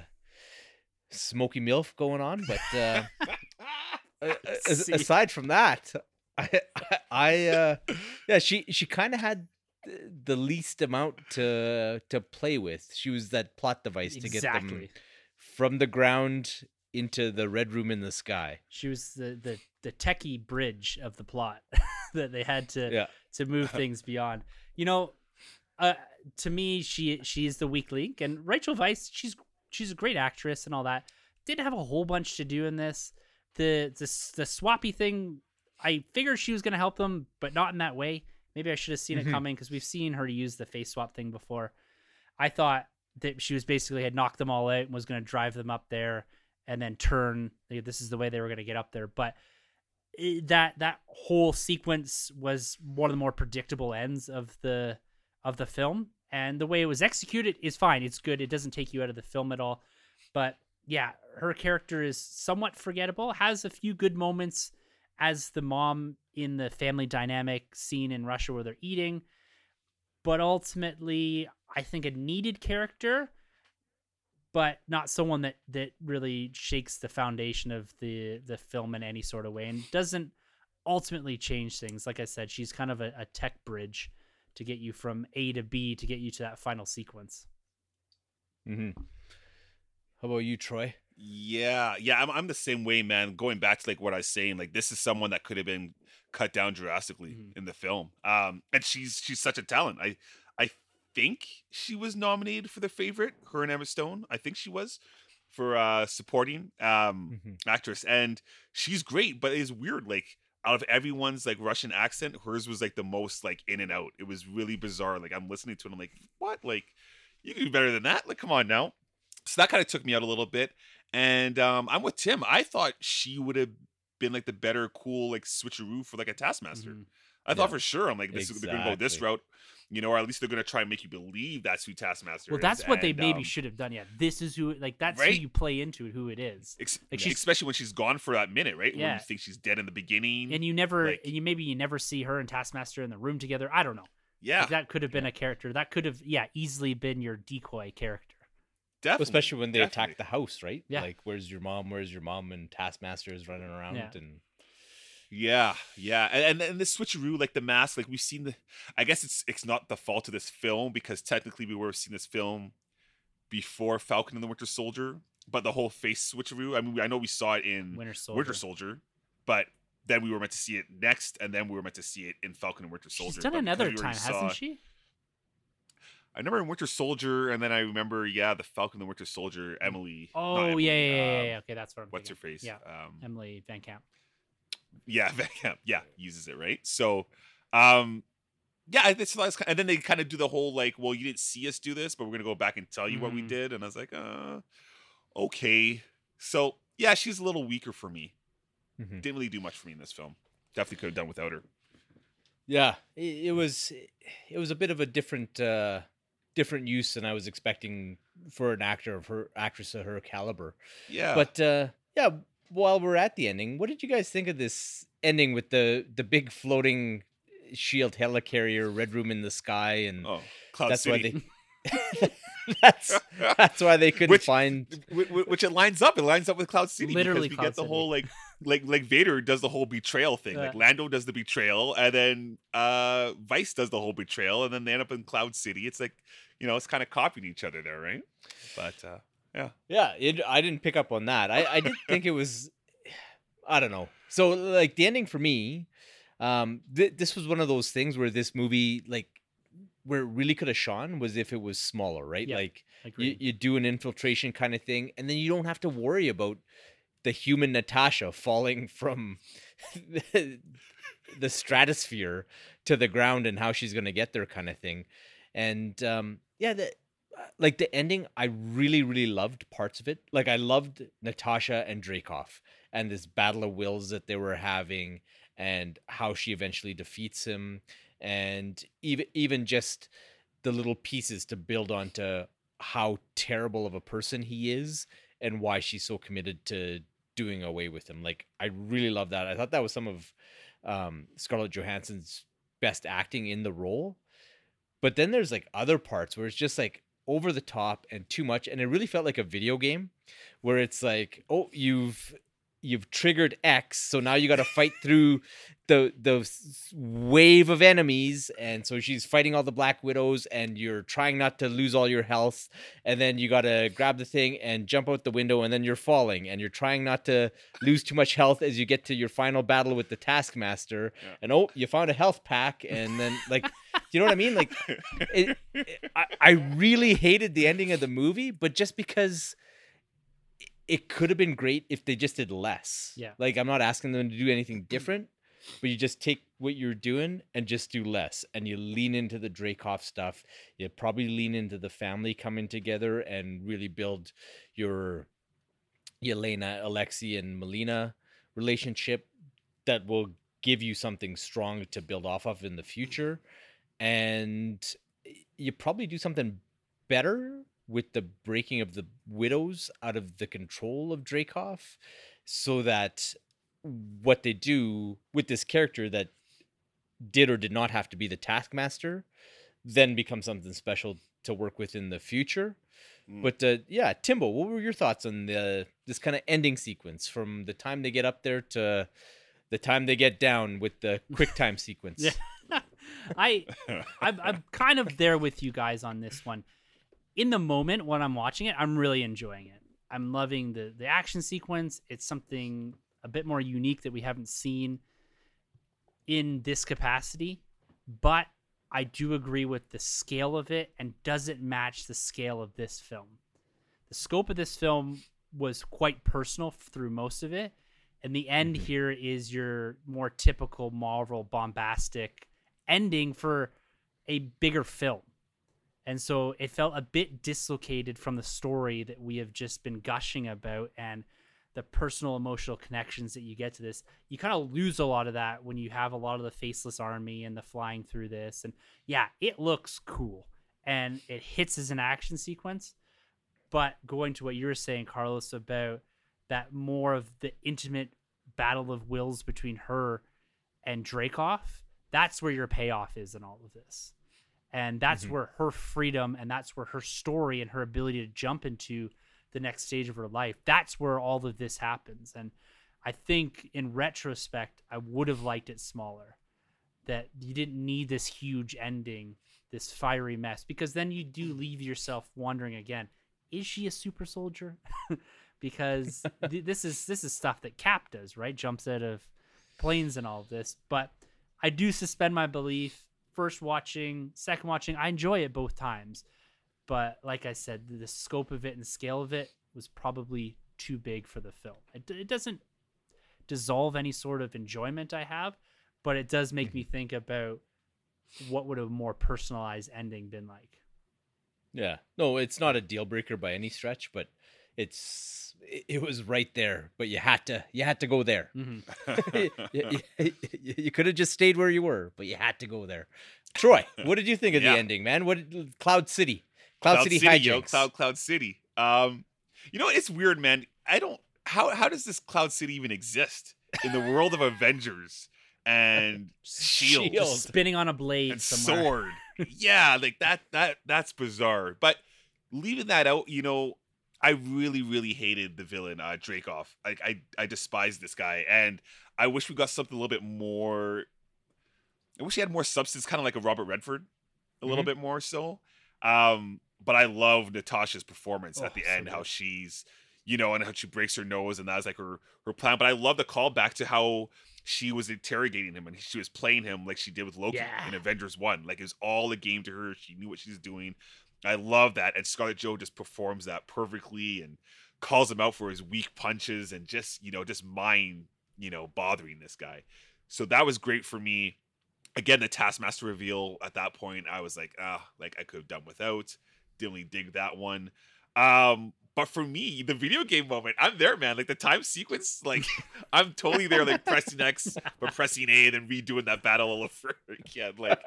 smoky milf going on. But uh, (laughs) a- a- as- See. aside from that, I, I uh, yeah, she she kind of had the least amount to to play with. She was that plot device to get them from the ground into the red room in the sky. She was the the the techie bridge of the plot (laughs) that they had to Yeah. to move (laughs) things beyond. You know, uh, to me, she she is the weak link, and Rachel Weisz, she's she's a great actress and all that, didn't have a whole bunch to do in this. The the the swappy thing, I figured she was going to help them, but not in that way. Maybe I should have seen it mm-hmm. coming because we've seen her use the face swap thing before. I thought that she was basically had knocked them all out and was going to drive them up there and then turn. This is the way they were going to get up there, but eh, that that whole sequence was one of the more predictable ends of the of the film and the way it was executed is fine it's good it doesn't take you out of the film at all but yeah her character is somewhat forgettable has a few good moments as the mom in the family dynamic scene in Russia where they're eating but ultimately I think a needed character but not someone that that really shakes the foundation of the the film in any sort of way and doesn't ultimately change things like i said she's kind of a, a tech bridge to get you from a to b to get you to that final sequence Mm-hmm. How about you, Troy? Yeah, yeah, I'm I'm the same way, man. Going back to like what I was saying, like this is someone that could have been cut down drastically Mhm. in the film. Um, and she's she's such a talent. I I think she was nominated for the favorite, her and Emma Stone. I think she was for uh supporting um Mhm. actress, and she's great. But it's weird, like out of everyone's like Russian accent, hers was like the most like in and out. It was really bizarre. Like I'm listening to it, I'm like, what? Like you can do better than that. Like come on now. So that kind of took me out a little bit. And um, I'm with Tim. I thought she would have been like the better, cool, like switcheroo for like a Taskmaster. Mhm. I thought Yeah. for sure. I'm like, this is they're gonna go this route, you know, or at least they're gonna try and make you believe that's who Taskmaster well is. that's what they maybe um, should have done yeah this is who like that's Right? who you play into who it is ex- like she's- especially when she's gone for that minute, right? When Yeah. you think she's dead in the beginning. and you never Like- and you maybe you never see her and taskmaster in the room together i don't know yeah, Like, that could have been a character that could have yeah easily been your decoy character definitely. Especially when they definitely. attack the house, right? Yeah. Like, where's your mom? Where's your mom? And Taskmaster is running around, Yeah. and Yeah, yeah, and, and and the switcheroo, like the mask, like we've seen the. I guess it's it's not the fault of this film because technically we were seeing this film before Falcon and the Winter Soldier, but the whole face switcheroo. I mean, I know we saw it in winter soldier Winter Soldier, but then we were meant to see it next, and then we were meant to see it in Falcon and Winter Soldier. she's done but another we time already hasn't she I remember in Winter Soldier, and then I remember, yeah, the Falcon the Winter Soldier, Emily. oh Emily, yeah yeah, yeah, yeah, um, yeah. okay that's what I'm What's her thinking. face? yeah Um, emily van camp Yeah, (laughs) Van Camp, yeah, uses it right. So, um, yeah, it's that's and then they kind of do the whole like, well, you didn't see us do this, but we're gonna go back and tell you what we Mhm. did, and I was like, uh, okay. So yeah, she's a little weaker for me. Mhm. Didn't really do much for me in this film. Definitely could have done without her. yeah, it, it was it was a bit of a different uh different use than I was expecting for an actor of her actress of her caliber. Yeah, But uh yeah, while we're at the ending, what did you guys think of this ending with the the big floating shield helicarrier, red room in the sky, and oh, Cloud that's City. why they (laughs) (laughs) that's that's why they couldn't Which- find Wh- wh- which it lines up. It lines up with Cloud City Literally because we Cloud get the City. whole like like like Vader does the whole betrayal thing. Like Lando does the betrayal, and then uh Vice does the whole betrayal, and then they end up in Cloud City. It's like you know, it's kind of copying each other there, right? But uh Yeah, it, I didn't pick up on that. I, I did think it (laughs) was, I don't know. So like the ending for me, um, th- this was one of those things where this movie like where it really could have shone was if it was smaller, right? Yeah, Like you, you do an infiltration kind of thing, and then you don't have to worry about the human Natasha falling from the, (laughs) the stratosphere to the ground and how she's gonna get there, kind of thing. And um, yeah, the like the ending, I really, really loved parts of it. Like I loved Natasha and Dreykov and this battle of wills that they were having, and how she eventually defeats him, and even even just the little pieces to build onto how terrible of a person he is and why she's so committed to doing away with him. Like I really love that. I thought that was some of um, Scarlett Johansson's best acting in the role. But then there's like other parts where it's just like over the top and too much, and it really felt like a video game where it's like, oh, you've you've triggered X, so now you got to fight (laughs) through the the wave of enemies, and so she's fighting all the Black Widows, and you're trying not to lose all your health, and then you got to grab the thing and jump out the window, and then you're falling, and you're trying not to lose too much health as you get to your final battle with the Taskmaster, Yeah. and oh, you found a health pack, and then like, you know what I mean? Like, it, it- I, I really hated the ending of the movie, but just because it could have been great if they just did less. Yeah. Like I'm not asking them to do anything different, but you just take what you're doing and just do less. And you lean into the Dreykov stuff. You probably lean into the family coming together and really build your Yelena, Alexi, and Melina relationship that will give you something strong to build off of in the future. And you probably do something better with the breaking of the widows out of the control of Dreykov so that what they do with this character that did or did not have to be the taskmaster then becomes something special to work with in the future Mm. but uh, yeah timbo what were your thoughts on the this kind of ending sequence from the time they get up there to the time they get down with the (laughs) quick time sequence Yeah. I (laughs) I'm, I'm kind of there with you guys on this one. In the moment when I'm watching it, I'm really enjoying it. I'm loving the the action sequence. It's something a bit more unique that we haven't seen in this capacity, but I do agree with the scale of it and doesn't match the scale of this film. The scope of this film was quite personal through most of it. And the end mm-hmm. here is your more typical Marvel bombastic ending for a bigger film. And so it felt a bit dislocated from the story that we have just been gushing about and the personal emotional connections that you get to this. You kind of lose a lot of that when you have a lot of the faceless army and the flying through this. And yeah, it looks cool and it hits as an action sequence. But going to what you were saying, Carlos, about that more of the intimate battle of wills between her and Dreykov, that's where your payoff is in all of this. And that's Mhm. where her freedom and that's where her story and her ability to jump into the next stage of her life, that's where all of this happens. And I think in retrospect, I would have liked it smaller. That you didn't need this huge ending, this fiery mess, because then you do leave yourself wondering again, is she a super soldier? (laughs) because (laughs) th- this is this is stuff that Cap does, right? Jumps out of planes and all of this. But I do suspend my belief. First watching, second watching, I enjoy it both times. But like I said, the scope of it and scale of it was probably too big for the film. It, it doesn't dissolve any sort of enjoyment I have, but it does make me mm-hmm. think about what would a more personalized ending been like. Yeah. No, it's not a deal breaker by any stretch, but it's it, it was right there. But you had to you had to go there. Mm-hmm. (laughs) (laughs) you you, you could have just stayed where you were, but you had to go there. Troy, (laughs) what did you think of Yeah. the ending, man? What Cloud City? Cloud, City, yo, hijinks. Cloud Cloud City. Um, you know? It's weird, man. I don't. How how does this Cloud City even exist in the world of Avengers and Shield, Shield. Spinning on a blade and somewhere. Sword? yeah, like that. That that's bizarre. But leaving that out, you know, I really really hated the villain uh, Dreykov. Like I I despise this guy, and I wish we got something a little bit more. I wish he had more substance, kind of like a Robert Redford, a little Mm-hmm. bit more so. Um, but I love Natasha's performance Oh, at the so end, how she's, you know, and how she breaks her nose, and that's like her her plan. But I love the callback to how she was interrogating him and she was playing him like she did with Loki Yeah. in Avengers One. Like it was all a game to her. She knew what she was doing. I love that, and Scarlett Joe just performs that perfectly and calls him out for his weak punches and just you know just mind you know bothering this guy. So that was great for me. Again, the Taskmaster reveal at that point, I was like, ah, like I could have done without. Didn't really dig that one. Um, but for me, the video game moment, I'm there, man. Like the time sequence, like (laughs) I'm totally there, like pressing X, but pressing A, and then redoing that battle all over (laughs) again. Like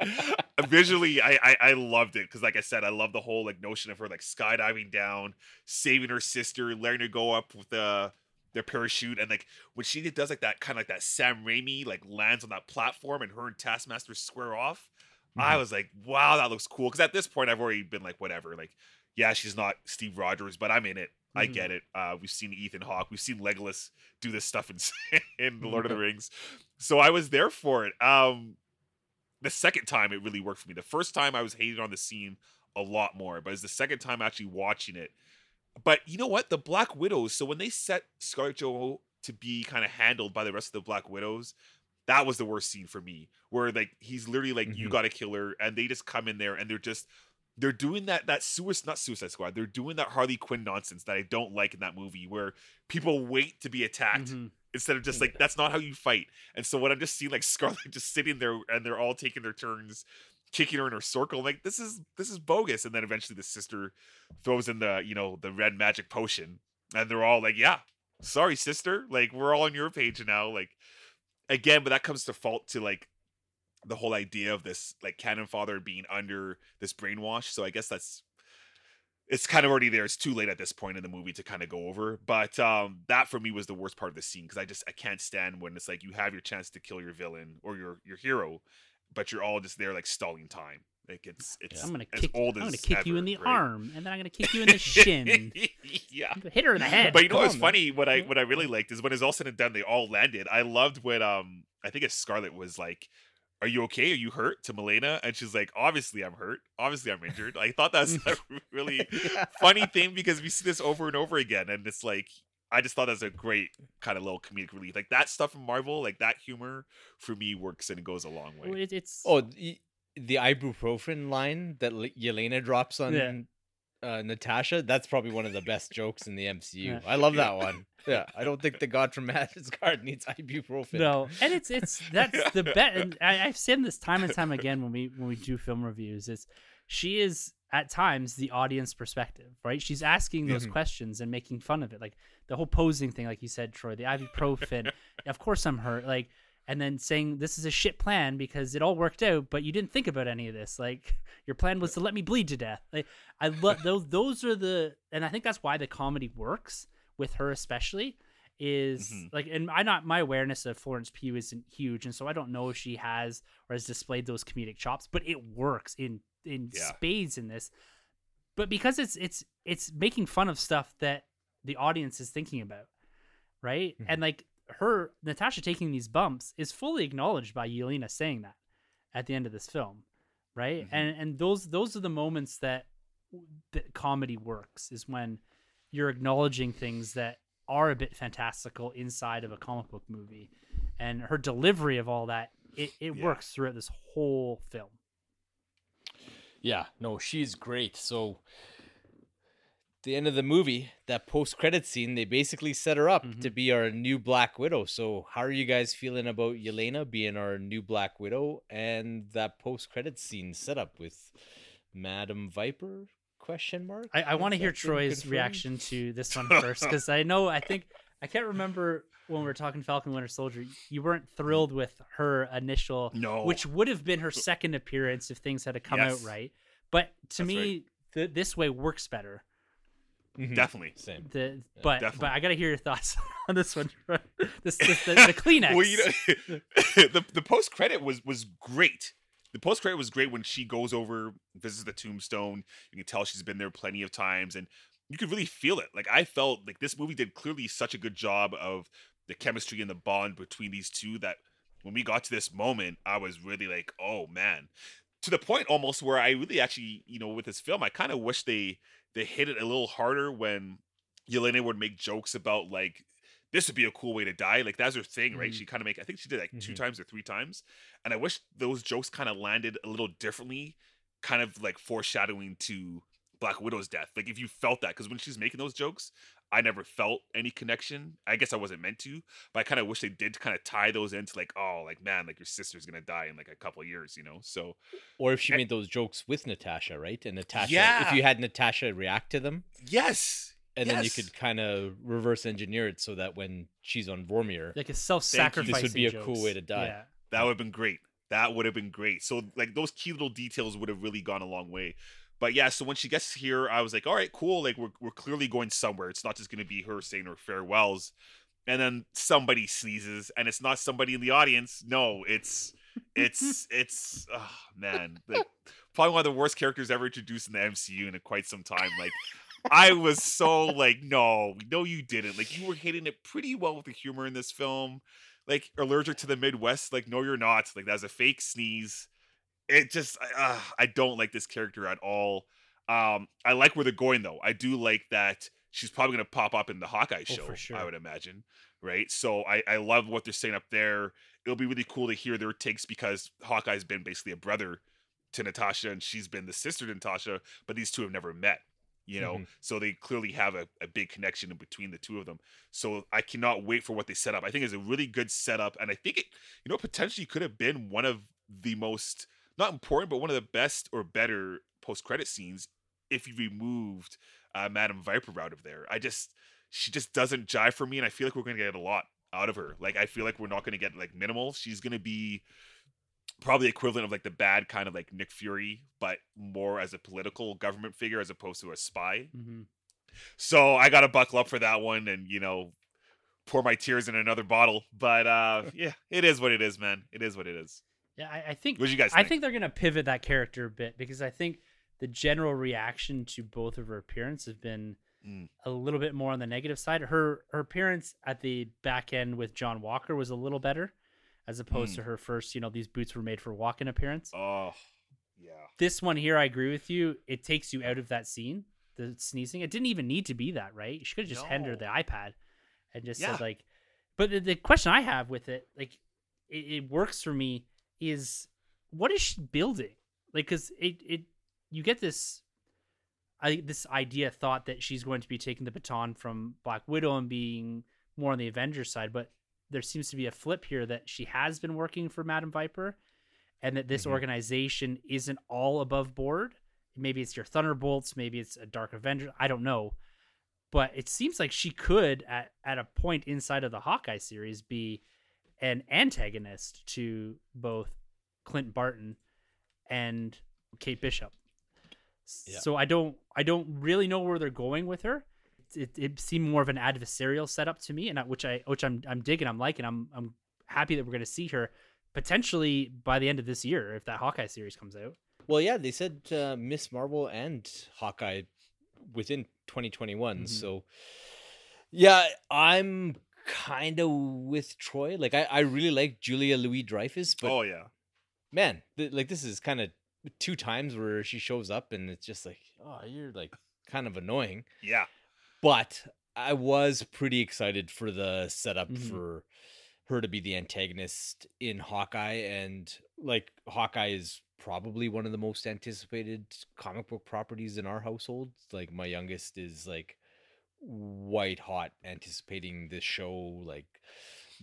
visually, I I, I loved it because, like I said, I love the whole like notion of her like skydiving down, saving her sister, letting her go up with the their parachute, and like when she does like that kind of like that Sam Raimi like lands on that platform, and her and Taskmaster square off. I mm-hmm. was like, wow, that looks cool. Because at this point, I've already been like, whatever. Like, yeah, she's not Steve Rogers, but I'm in it. I Mhm. get it. Uh, we've seen Ethan Hawke. We've seen Legolas do this stuff in, (laughs) in The Lord of the Rings. So I was there for it. Um, the second time, it really worked for me. The first time, I was hating on the scene a lot more, but it's the second time actually watching it. But you know what? The Black Widows. So when they set Scarlett Johansson to be kind of handled by the rest of the Black Widows, that was the worst scene for me. Where like he's literally like, "You Mhm. got to kill her," and they just come in there and they're just they're doing that that suicide not Suicide Squad. They're doing that Harley Quinn nonsense that I don't like in that movie, where people wait to be attacked Mhm. instead of just like that's not how you fight. And so when I'm just seeing like (laughs) Scarlett just sitting there and they're all taking their turns kicking her in her circle, I'm like this is this is bogus. And then eventually the sister throws in the you know the red magic potion, and they're all like, yeah, sorry sister, like we're all on your page now. Like again, but that comes to fault to like the whole idea of this like canon father being under this brainwash. So I guess that's it's kind of already there. It's too late at this point in the movie to kind of go over. But um that for me was the worst part of the scene because I just I can't stand when it's like you have your chance to kill your villain or your your hero, but you're all just there like stalling time. Like it's it's I'm gonna as kick. I'm gonna kick you in the right? arm, and then I'm gonna kick you in the (laughs) shin. yeah. Hit her in the head. But you know Come what's on, man. funny? What I what I really liked is when it's all said and done, they all landed. I loved when um I think it's Scarlett was like, "Are you okay? Are you hurt?" to Melina, and she's like, "Obviously I'm hurt. Obviously I'm injured." I thought that's mm. a (laughs) really (laughs) funny thing because we see this over and over again, and it's like I just thought that was a great kind of little comedic relief. Like that stuff from Marvel, like that humor for me works and it goes a long Well, way. it, it's Oh, the, the ibuprofen line that L- Yelena drops on Yeah. Uh, Natasha, that's probably one of the best jokes in the MCU. Yeah. I love that one. Yeah, I don't think the God from Asgard needs ibuprofen. no, and it's it's that's the best. (laughs) And I, I've said this time and time again when we when we do film reviews. Is she is at times the audience perspective, right? She's asking those Mhm. questions and making fun of it, like the whole posing thing, like you said, Troy. The ibuprofen. (laughs) of course, I'm hurt. Like. And then saying this is a shit plan because it all worked out, but you didn't think about any of this. Like (laughs) your plan was to let me bleed to death. Like I love (laughs) those. Those are the, and I think that's why the comedy works with her especially. Is Mhm. like, and I not my awareness of Florence Pugh isn't huge, and so I don't know if she has or has displayed those comedic chops, but it works in in Yeah. spades in this. But because it's it's it's making fun of stuff that the audience is thinking about, right? Mhm. And like her Natasha taking these bumps is fully acknowledged by Yelena saying that at the end of this film, right? Mhm. And and those those are the moments that that comedy works is when you're acknowledging things that are a bit fantastical inside of a comic book movie, and her delivery of all that it, it Yeah. works throughout this whole film. Yeah, no, she's great. So, the end of the movie, that post-credit scene, they basically set her up Mhm. to be our new Black Widow. So, how are you guys feeling about Yelena being our new Black Widow and that post-credit scene setup with Madam Viper? Question mark. I, I want to hear Troy's confirmed? reaction to this one (laughs) first because I know I think I can't remember when we were talking Falcon Winter Soldier. You weren't thrilled with her initial, No. which would have been her second appearance if things had come Yes. out right. But to That's me, th- this way works better. Mhm. Definitely. Same. The but definitely. but I gotta hear your thoughts (laughs) on this one. This, this the, the (laughs) Kleenex. well, you know, (laughs) the the post credit was was great. The post credit was great when she goes over, visits the tombstone. You can tell she's been there plenty of times, and you could really feel it. Like I felt like this movie did clearly such a good job of the chemistry and the bond between these two that when we got to this moment, I was really like, oh man, to the point almost where I really actually, you know, with this film, I kind of wish they they hit it a little harder when Yelena would make jokes about like this would be a cool way to die. Like that's her thing, right? Mhm. She kind of make I think she did like two Mhm. times or three times. And I wish those jokes kind of landed a little differently, kind of like foreshadowing to Black Widow's death. Like if you felt that, because when she's making those jokes, I never felt any connection. I guess I wasn't meant to, but I kind of wish they did kind of tie those into like, oh, like man, like your sister's gonna die in like a couple of years, you know? So Or if she Eh. made those jokes with Natasha, right? And Natasha, Yeah. if you had Natasha react to them, yes, and then you could kind of reverse engineer it so that when she's on Vormir, like a self-sacrificing. This would be a cool way to die. Yeah. That would have been great. That would have been great. So like those key little details would have really gone a long way. But yeah, so when she gets here, I was like, all right, cool. Like we're we're clearly going somewhere. It's not just gonna be her saying her farewells. And then somebody sneezes, and it's not somebody in the audience. No, it's it's (laughs) it's oh man. Like, probably one of the worst characters ever introduced in the MCU in quite some time. Like I was so like, no, no, you didn't. Like you were hitting it pretty well with the humor in this film. Like allergic to the Midwest. Like no, you're not. Like that's a fake sneeze. It just, uh, I don't like this character at all. Um, I like where they're going though. I do like that she's probably gonna pop up in the Hawkeye Oh, show. for sure. I would imagine, right? So I, I love what they're saying up there. It'll be really cool to hear their takes because Hawkeye's been basically a brother to Natasha and she's been the sister to Natasha, but these two have never met. You know, Mhm. so they clearly have a, a big connection in between the two of them. So I cannot wait for what they set up. I think it's a really good setup, and I think it, you know, potentially could have been one of the most not important, but one of the best or better post credit scenes if you removed uh, Madam Viper out of there. I just she just doesn't jive for me, and I feel like we're gonna get a lot out of her. Like I feel like we're not gonna get like minimal. She's gonna be probably equivalent of like the bad kind of like Nick Fury, but more as a political government figure as opposed to a spy. hmm So I gotta buckle up for that one, and you know, pour my tears in another bottle. But uh (laughs) yeah, it is what it is, man. It is what it is. Yeah, I, I think What you guys I think? think they're gonna pivot that character a bit because I think the general reaction to both of her appearance have been Mm. a little bit more on the negative side. Her her appearance at the back end with John Walker was a little better, as opposed Mm. to her first. You know, these boots were made for walk-in appearance. Oh yeah. This one here, I agree with you. It takes you out of that scene, the sneezing. It didn't even need to be that, right? She could have just handed her the iPad and just Yeah. said like. But the, the question I have with it, like, it, it works for me, is what is she building? Like, because it it you get this. I this idea thought that she's going to be taking the baton from Black Widow and being more on the Avengers side, but there seems to be a flip here that she has been working for Madam Viper, and that this Mhm. organization isn't all above board. Maybe it's your Thunderbolts, maybe it's a Dark Avenger. I don't know, but it seems like she could at at a point inside of the Hawkeye series be an antagonist to both Clint Barton and Kate Bishop. Yeah. So I don't I don't really know where they're going with her. It, it seemed more of an adversarial setup to me, and I, which I which I'm I'm digging. I'm liking. I'm I'm happy that we're going to see her potentially by the end of this year if that Hawkeye series comes out. Well, yeah, they said uh, Miss Marvel and Hawkeye within 2021. Mhm. So, yeah, I'm kind of with Troy. Like, I, I really like Julia Louis Dreyfus, but oh yeah. man, th- like this is kind of two times where she shows up and it's just like, oh, you're like kind of annoying. Yeah. But I was pretty excited for the setup Mhm. for her to be the antagonist in Hawkeye, and like Hawkeye is probably one of the most anticipated comic book properties in our household. Like my youngest is like white hot anticipating this show. Like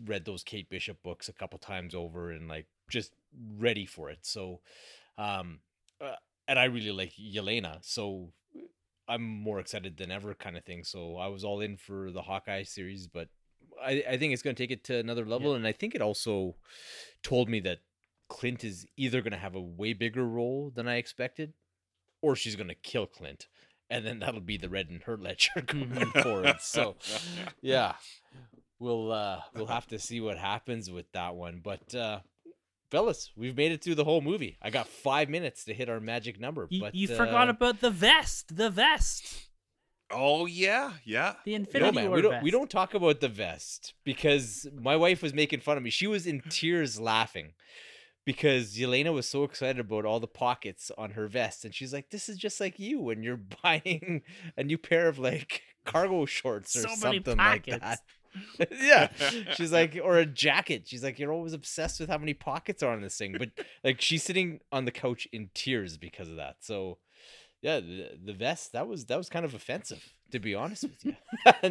read those Kate Bishop books a couple times over and like just ready for it. So, um, uh, and I really like Yelena, so I'm more excited than ever, kind of thing. So I was all in for the Hawkeye series, but I, I think it's going to take it to another level, and I think it also told me that Clint is either going to have a way bigger role than I expected, or she's going to kill Clint, and then that'll be the red and her (laughs) ledger (laughs) going Mhm. forward. So, (laughs) yeah, we'll uh, we'll have to see what happens with that one, but. uh Fellas, we've made it through the whole movie. I got five minutes to hit our magic number. You, but you uh, forgot about the vest, the vest, Oh yeah. Yeah. the No, Infinity man, War we don't vest. we don't talk about the vest because my wife was making fun of me. She was in tears laughing because Yelena was so excited about all the pockets on her vest, and she's like, "This is just like you when you're (laughs) buying a new pair of like cargo shorts or So something like that." (laughs) (laughs) yeah, she's like, or a jacket. She's like, "You're always obsessed with how many pockets are on this thing," but like she's sitting on the couch in tears because of that. So. Yeah, the, the vest that was that was kind of offensive, to be honest with you.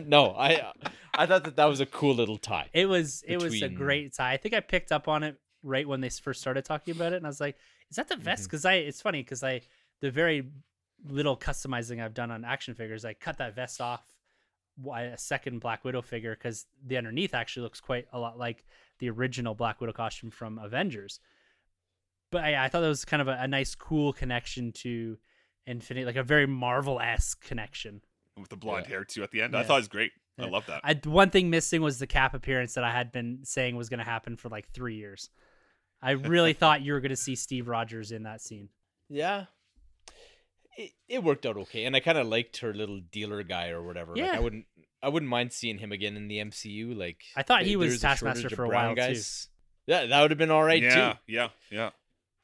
no, I I thought that that was a cool little tie. It was it was a great tie. I think I picked up on it right when they first started talking about it, and I was like, "Is that the vest?" Mm-hmm. Because I it's funny because I the very little customizing I've done on action figures, I cut that vest off why a second Black Widow figure because the underneath actually looks quite a lot like the original Black Widow costume from Avengers. But I, I thought that was kind of a, a nice, cool connection to Infinity, like a very Marvel esque connection. With the blonde Yeah. hair too at the end. I thought it was great. I love that. I one thing missing was the cap appearance that I had been saying was going to happen for like three years. I really thought you were going to see Steve Rogers in that scene. Yeah, it, it worked out okay, and I kind of liked her little dealer guy or whatever. Like, Yeah. I wouldn't I wouldn't mind seeing him again in the MCU. Like I thought he was there's Taskmaster for a brown while, too. Yeah, that would have been all right yeah, too. yeah, yeah.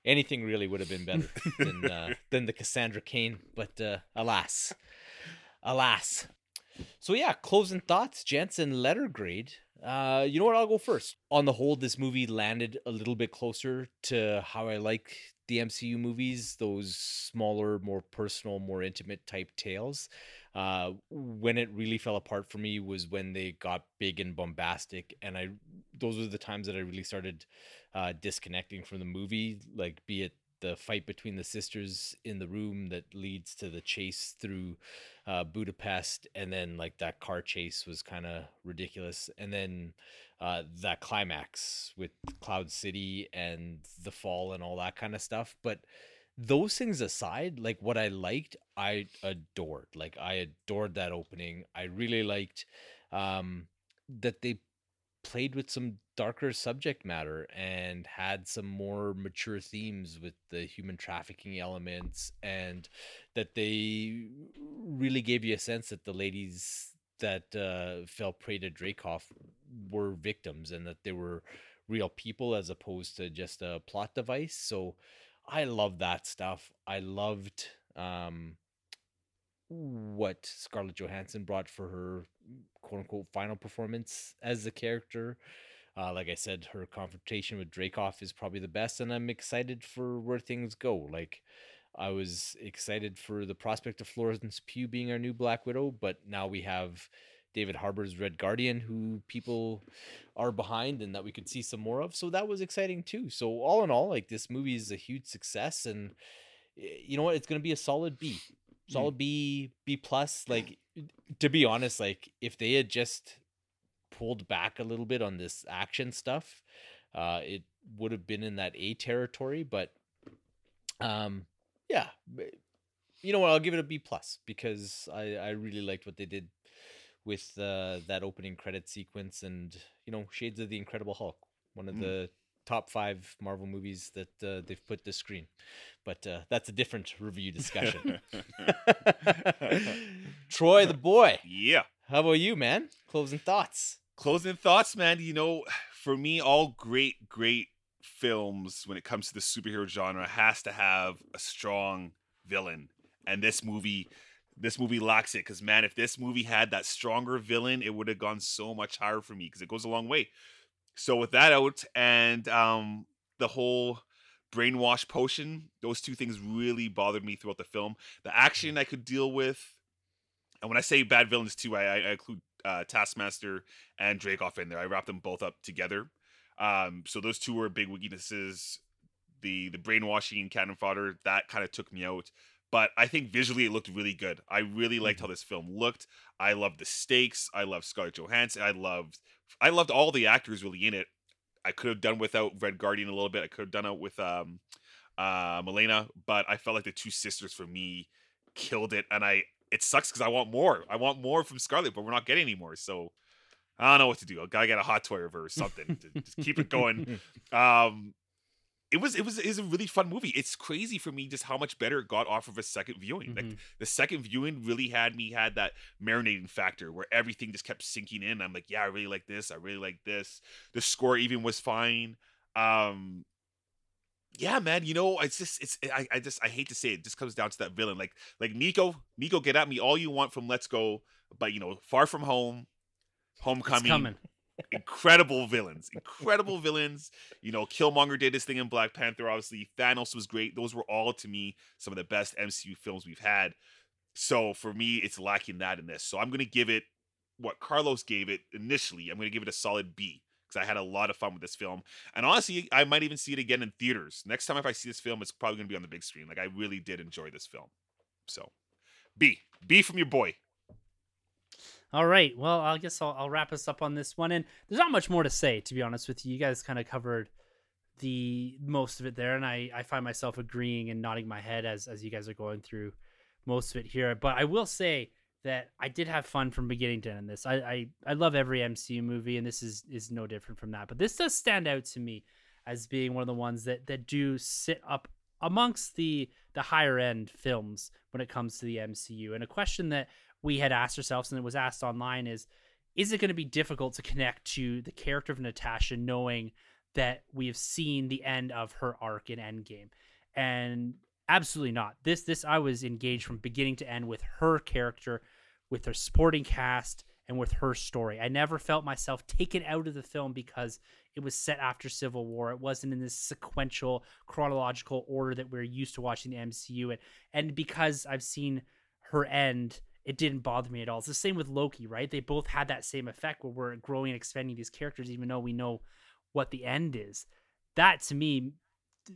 Anything really would have been better than uh, (laughs) than the Cassandra Cain, but uh, alas, alas. So yeah, closing thoughts, Jensen letter grade. Uh, you know what? I'll go first. On the whole, this movie landed a little bit closer to how I like the MCU movies, those smaller, more personal, more intimate type tales. Uh, when it really fell apart for me was when they got big and bombastic, and I those were the times that I really started uh, disconnecting from the movie. Like, be it the fight between the sisters in the room that leads to the chase through uh, Budapest, and then like that car chase was kind of ridiculous, and then uh, that climax with Cloud City and the fall and all that kind of stuff. But those things aside, like what I liked, I adored. Like I adored that opening. I really liked um, that they played with some darker subject matter and had some more mature themes with the human trafficking elements and that they really gave you a sense that the ladies that uh, fell prey to Dreykov were victims and that they were real people as opposed to just a plot device. So I love that stuff. I loved um, what Scarlett Johansson brought for her quote unquote final performance as the character. Uh, like I said, her confrontation with Dreykov is probably the best, and I'm excited for where things go. Like, I was excited for the prospect of Florence Pugh being our new Black Widow, but now we have David Harbour's Red Guardian, who people are behind and that we could see some more of. So that was exciting too. So all in all, like this movie is a huge success, and eh, you know what? It's going to be a solid B, solid B, B plus. Like to be honest, like if they had just pulled back a little bit on this action stuff, uh, it would have been in that A territory. But um, yeah, you know what? I'll give it a B plus because I I really liked what they did with uh, that opening credit sequence and you know Shades of the Incredible Hulk, one of Mm. the top five Marvel movies that uh, they've put to screen. But uh, that's a different review discussion. (laughs) Troy the boy, yeah. how about you, man? Closing thoughts. Closing thoughts, man. You know, for me, all great, great films when it comes to the superhero genre has to have a strong villain. And this movie, this movie lacks it. Because man, if this movie had that stronger villain, it would have gone so much higher for me. Because it goes a long way. So with that out, and um, the whole brainwash potion, those two things really bothered me throughout the film. The action I could deal with, and when I say bad villains too, I, I include uh, Taskmaster and Dreykov in there. I wrap them both up together. Um, so those two were big weaknesses. The the brainwashing and cannon fodder that kind of took me out. But I think visually it looked really good. I really liked how this film looked. I loved the stakes. I loved Scarlett Johansson. I loved I loved all the actors really in it. I could have done without Red Guardian a little bit. I could have done it with um uh Melina, but I felt like the two sisters for me killed it and I it sucks because I want more. I want more from Scarlett, but we're not getting any more. So I don't know what to do. I gotta get a hot toy of her or something to just keep it going. (laughs) Um, it was it was was a really fun movie. It's crazy for me just how much better it got off of a second viewing. Like Mhm. the second viewing really had me had that marinating factor where everything just kept sinking in. I'm like, yeah, I really like this. I really like this. The score even was fine. Um, yeah, man. You know, it's just it's I, I just I hate to say it. it. Just comes down to that villain. Like like Nico, Nico, get at me all you want from Let's Go, but you know, Far From Home, Homecoming, coming. Incredible villains, incredible villains. You know, Killmonger did his thing in Black Panther. Obviously, Thanos was great. Those were all to me some of the best MCU films we've had. So for me, it's lacking that in this. So I'm gonna give it what Carlos gave it initially. I'm gonna give it a solid B because I had a lot of fun with this film. And honestly, I might even see it again in theaters. Next time if I see this film, it's probably gonna be on the big screen. Like I really did enjoy this film. So B. B from your boy. All right. Well, I guess I'll, I'll wrap us up on this one. And there's not much more to say, to be honest with you. You guys kind of covered the most of it there, and I, I find myself agreeing and nodding my head as as you guys are going through most of it here. But I will say that I did have fun from beginning to end. This I I, I love every MCU movie, and this is is no different from that. But this does stand out to me as being one of the ones that that do sit up amongst the the higher end films when it comes to the MCU. And a question that we had asked ourselves and it was asked online is is it going to be difficult to connect to the character of Natasha knowing that we have seen the end of her arc in Endgame? And absolutely not. This this I was engaged from beginning to end with her character, with her supporting cast and with her story. I never felt myself taken out of the film because it was set after Civil War. It wasn't in this sequential chronological order that we're used to watching the MCU and and because I've seen her end it didn't bother me at all. It's the same with Loki, right? They both had that same effect where we're growing and expanding these characters even though we know what the end is. That to me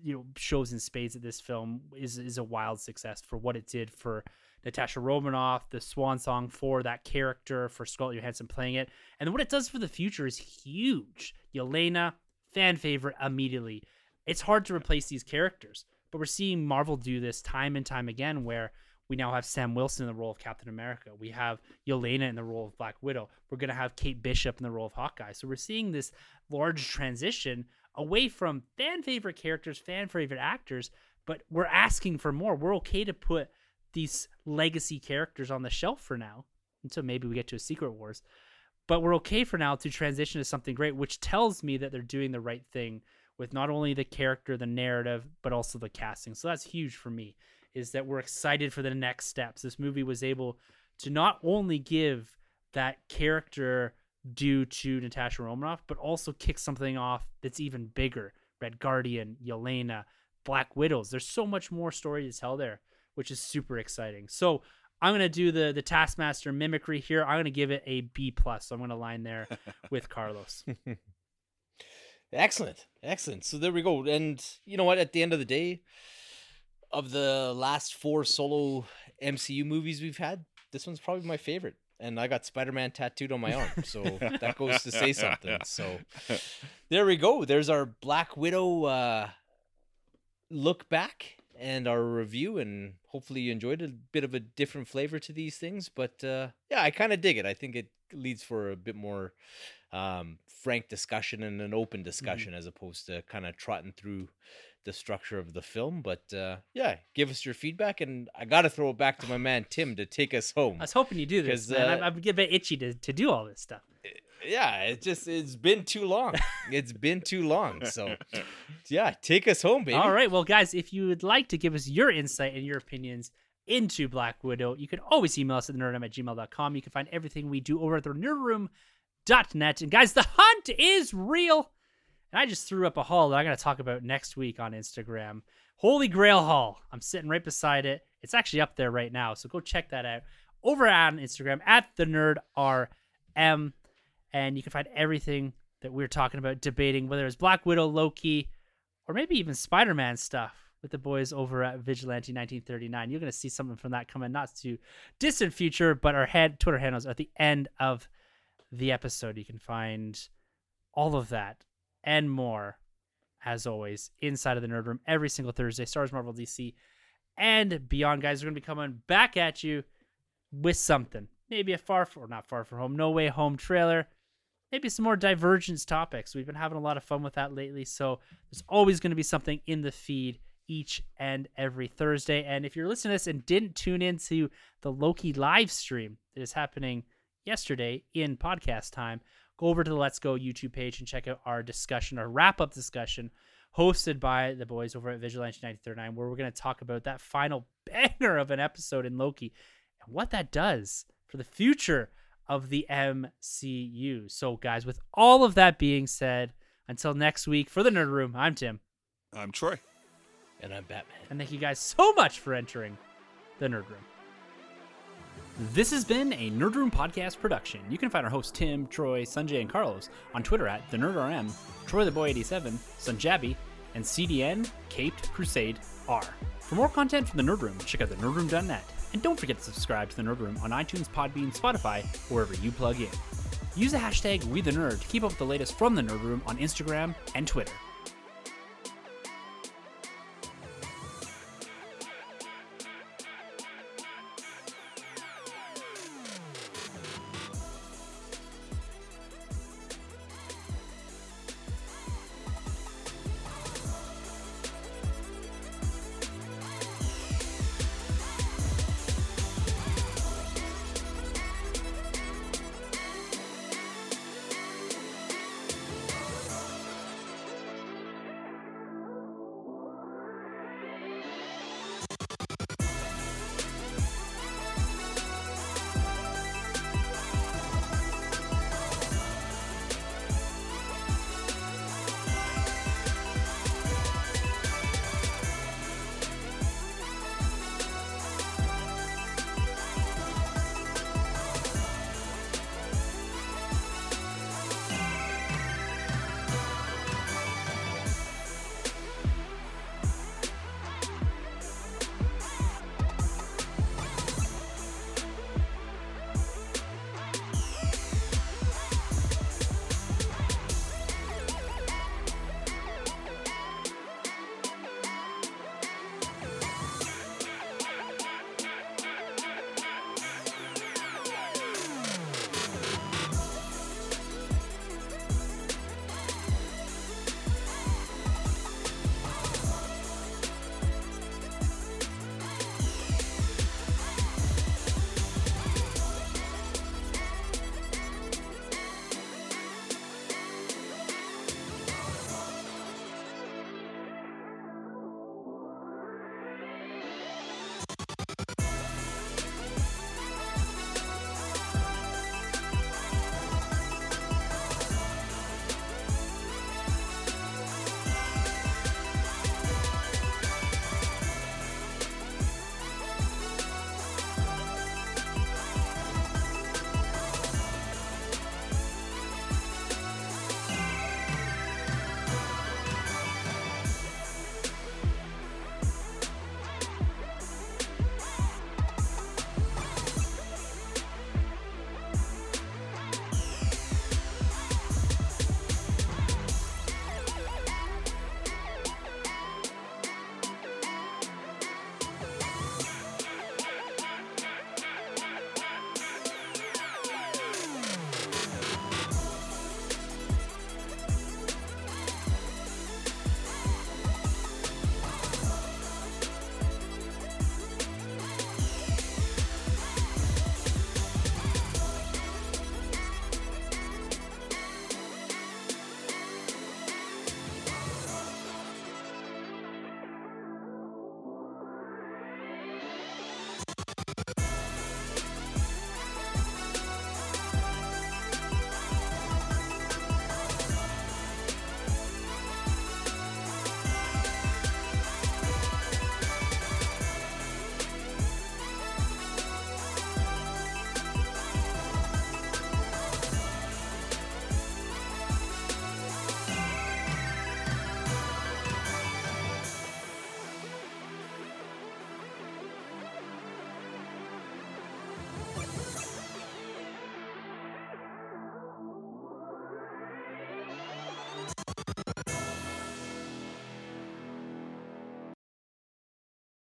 you know shows in spades that this film is is a wild success for what it did for Natasha Romanoff, the swan song for that character, for Scarlett Johansson playing it, and what it does for the future is huge. Yelena, fan favorite immediately. It's hard to replace these characters, but we're seeing Marvel do this time and time again, where we now have Sam Wilson in the role of Captain America. We have Yelena in the role of Black Widow. We're going to have Kate Bishop in the role of Hawkeye. So we're seeing this large transition away from fan favorite characters, fan favorite actors, but we're asking for more. We're okay to put these legacy characters on the shelf for now until maybe we get to a Secret Wars. But we're okay for now to transition to something great, which tells me that they're doing the right thing with not only the character, the narrative, but also the casting. So that's huge for me, is that we're excited for the next steps. This movie was able to not only give that character due to Natasha Romanoff, but also kick something off that's even bigger. Red Guardian, Yelena, Black Widows. There's so much more story to tell there, which is super exciting. So I'm gonna do the the Taskmaster mimicry here. I'm gonna give it a B plus. So I'm gonna line there (laughs) with Carlos. Excellent, excellent. So there we go. And you know what? At the end of the day, of the last four solo MCU movies we've had, this one's probably my favorite. And I got Spider Man tattooed on my arm, so that goes to say something. (laughs) So there we go. There's our Black Widow uh, look back and our review, and hopefully you enjoyed a bit of a different flavor to these things. But uh, yeah, I kind of dig it. I think it leads for a bit more um, frank discussion and an open discussion as opposed to kind of trotting through the structure of the film. But uh, yeah, give us your feedback, and I got to throw it back to my man Tim to take us home. I was hoping you do this, man. I'm, uh, I'm a bit itchy to, to do all this stuff. yeah, it just it's been too long. it's been too long. So (laughs) yeah, take us home, baby. All right, well, guys, if you would like to give us your insight and your opinions into Black Widow, you can always email us at nerdum at gmail.com. You can find everything we do over at the nerdroom.net. And guys, the hunt is real. And I just threw up a haul that I'm going to talk about next week on Instagram. Holy Grail Haul. I'm sitting right beside it. It's actually up there right now. So go check that out over on Instagram at the nerd RM. And you can find everything that we're talking about, debating whether it's Black Widow, Loki, or maybe even Spider Man stuff with the boys over at Vigilante 1939. You're going to see something from that coming not too distant future, but our head Twitter handles at the end of the episode. You can find all of that and more, as always, inside of the Nerd Room every single Thursday. Stars, Marvel, DC, and beyond. Guys, we're going to be coming back at you with something. Maybe a far, or not far from home, No Way Home trailer. Maybe some more divergence topics. We've been having a lot of fun with that lately. So there's always going to be something in the feed each and every Thursday. And if you're listening to this and didn't tune into the Loki live stream that is happening yesterday in podcast time, go over to the Let's Go YouTube page and check out our discussion, our wrap up discussion hosted by the boys over at Vigilante 1939, where we're going to talk about that final (laughs) banger of an episode in Loki and what that does for the future of the MCU. So, guys, with all of that being said, until next week for the Nerd Room, I'm Tim. I'm Troy. And I'm Batman. And thank you guys so much for entering the Nerd Room. This has been a Nerd Room podcast production. You can find our hosts Tim, Troy, Sanjay, and Carlos on Twitter at the NerdRM, Troy the Boy 87, Sunjabi, and CDN Caped Crusade R. For more content from the Nerd Room, check out the nerdroom.net. And don't forget to subscribe to the Nerd Room on iTunes, Podbean, Spotify, wherever you plug in. Use the hashtag WeTheNerd to keep up with the latest from the Nerd Room on Instagram and Twitter.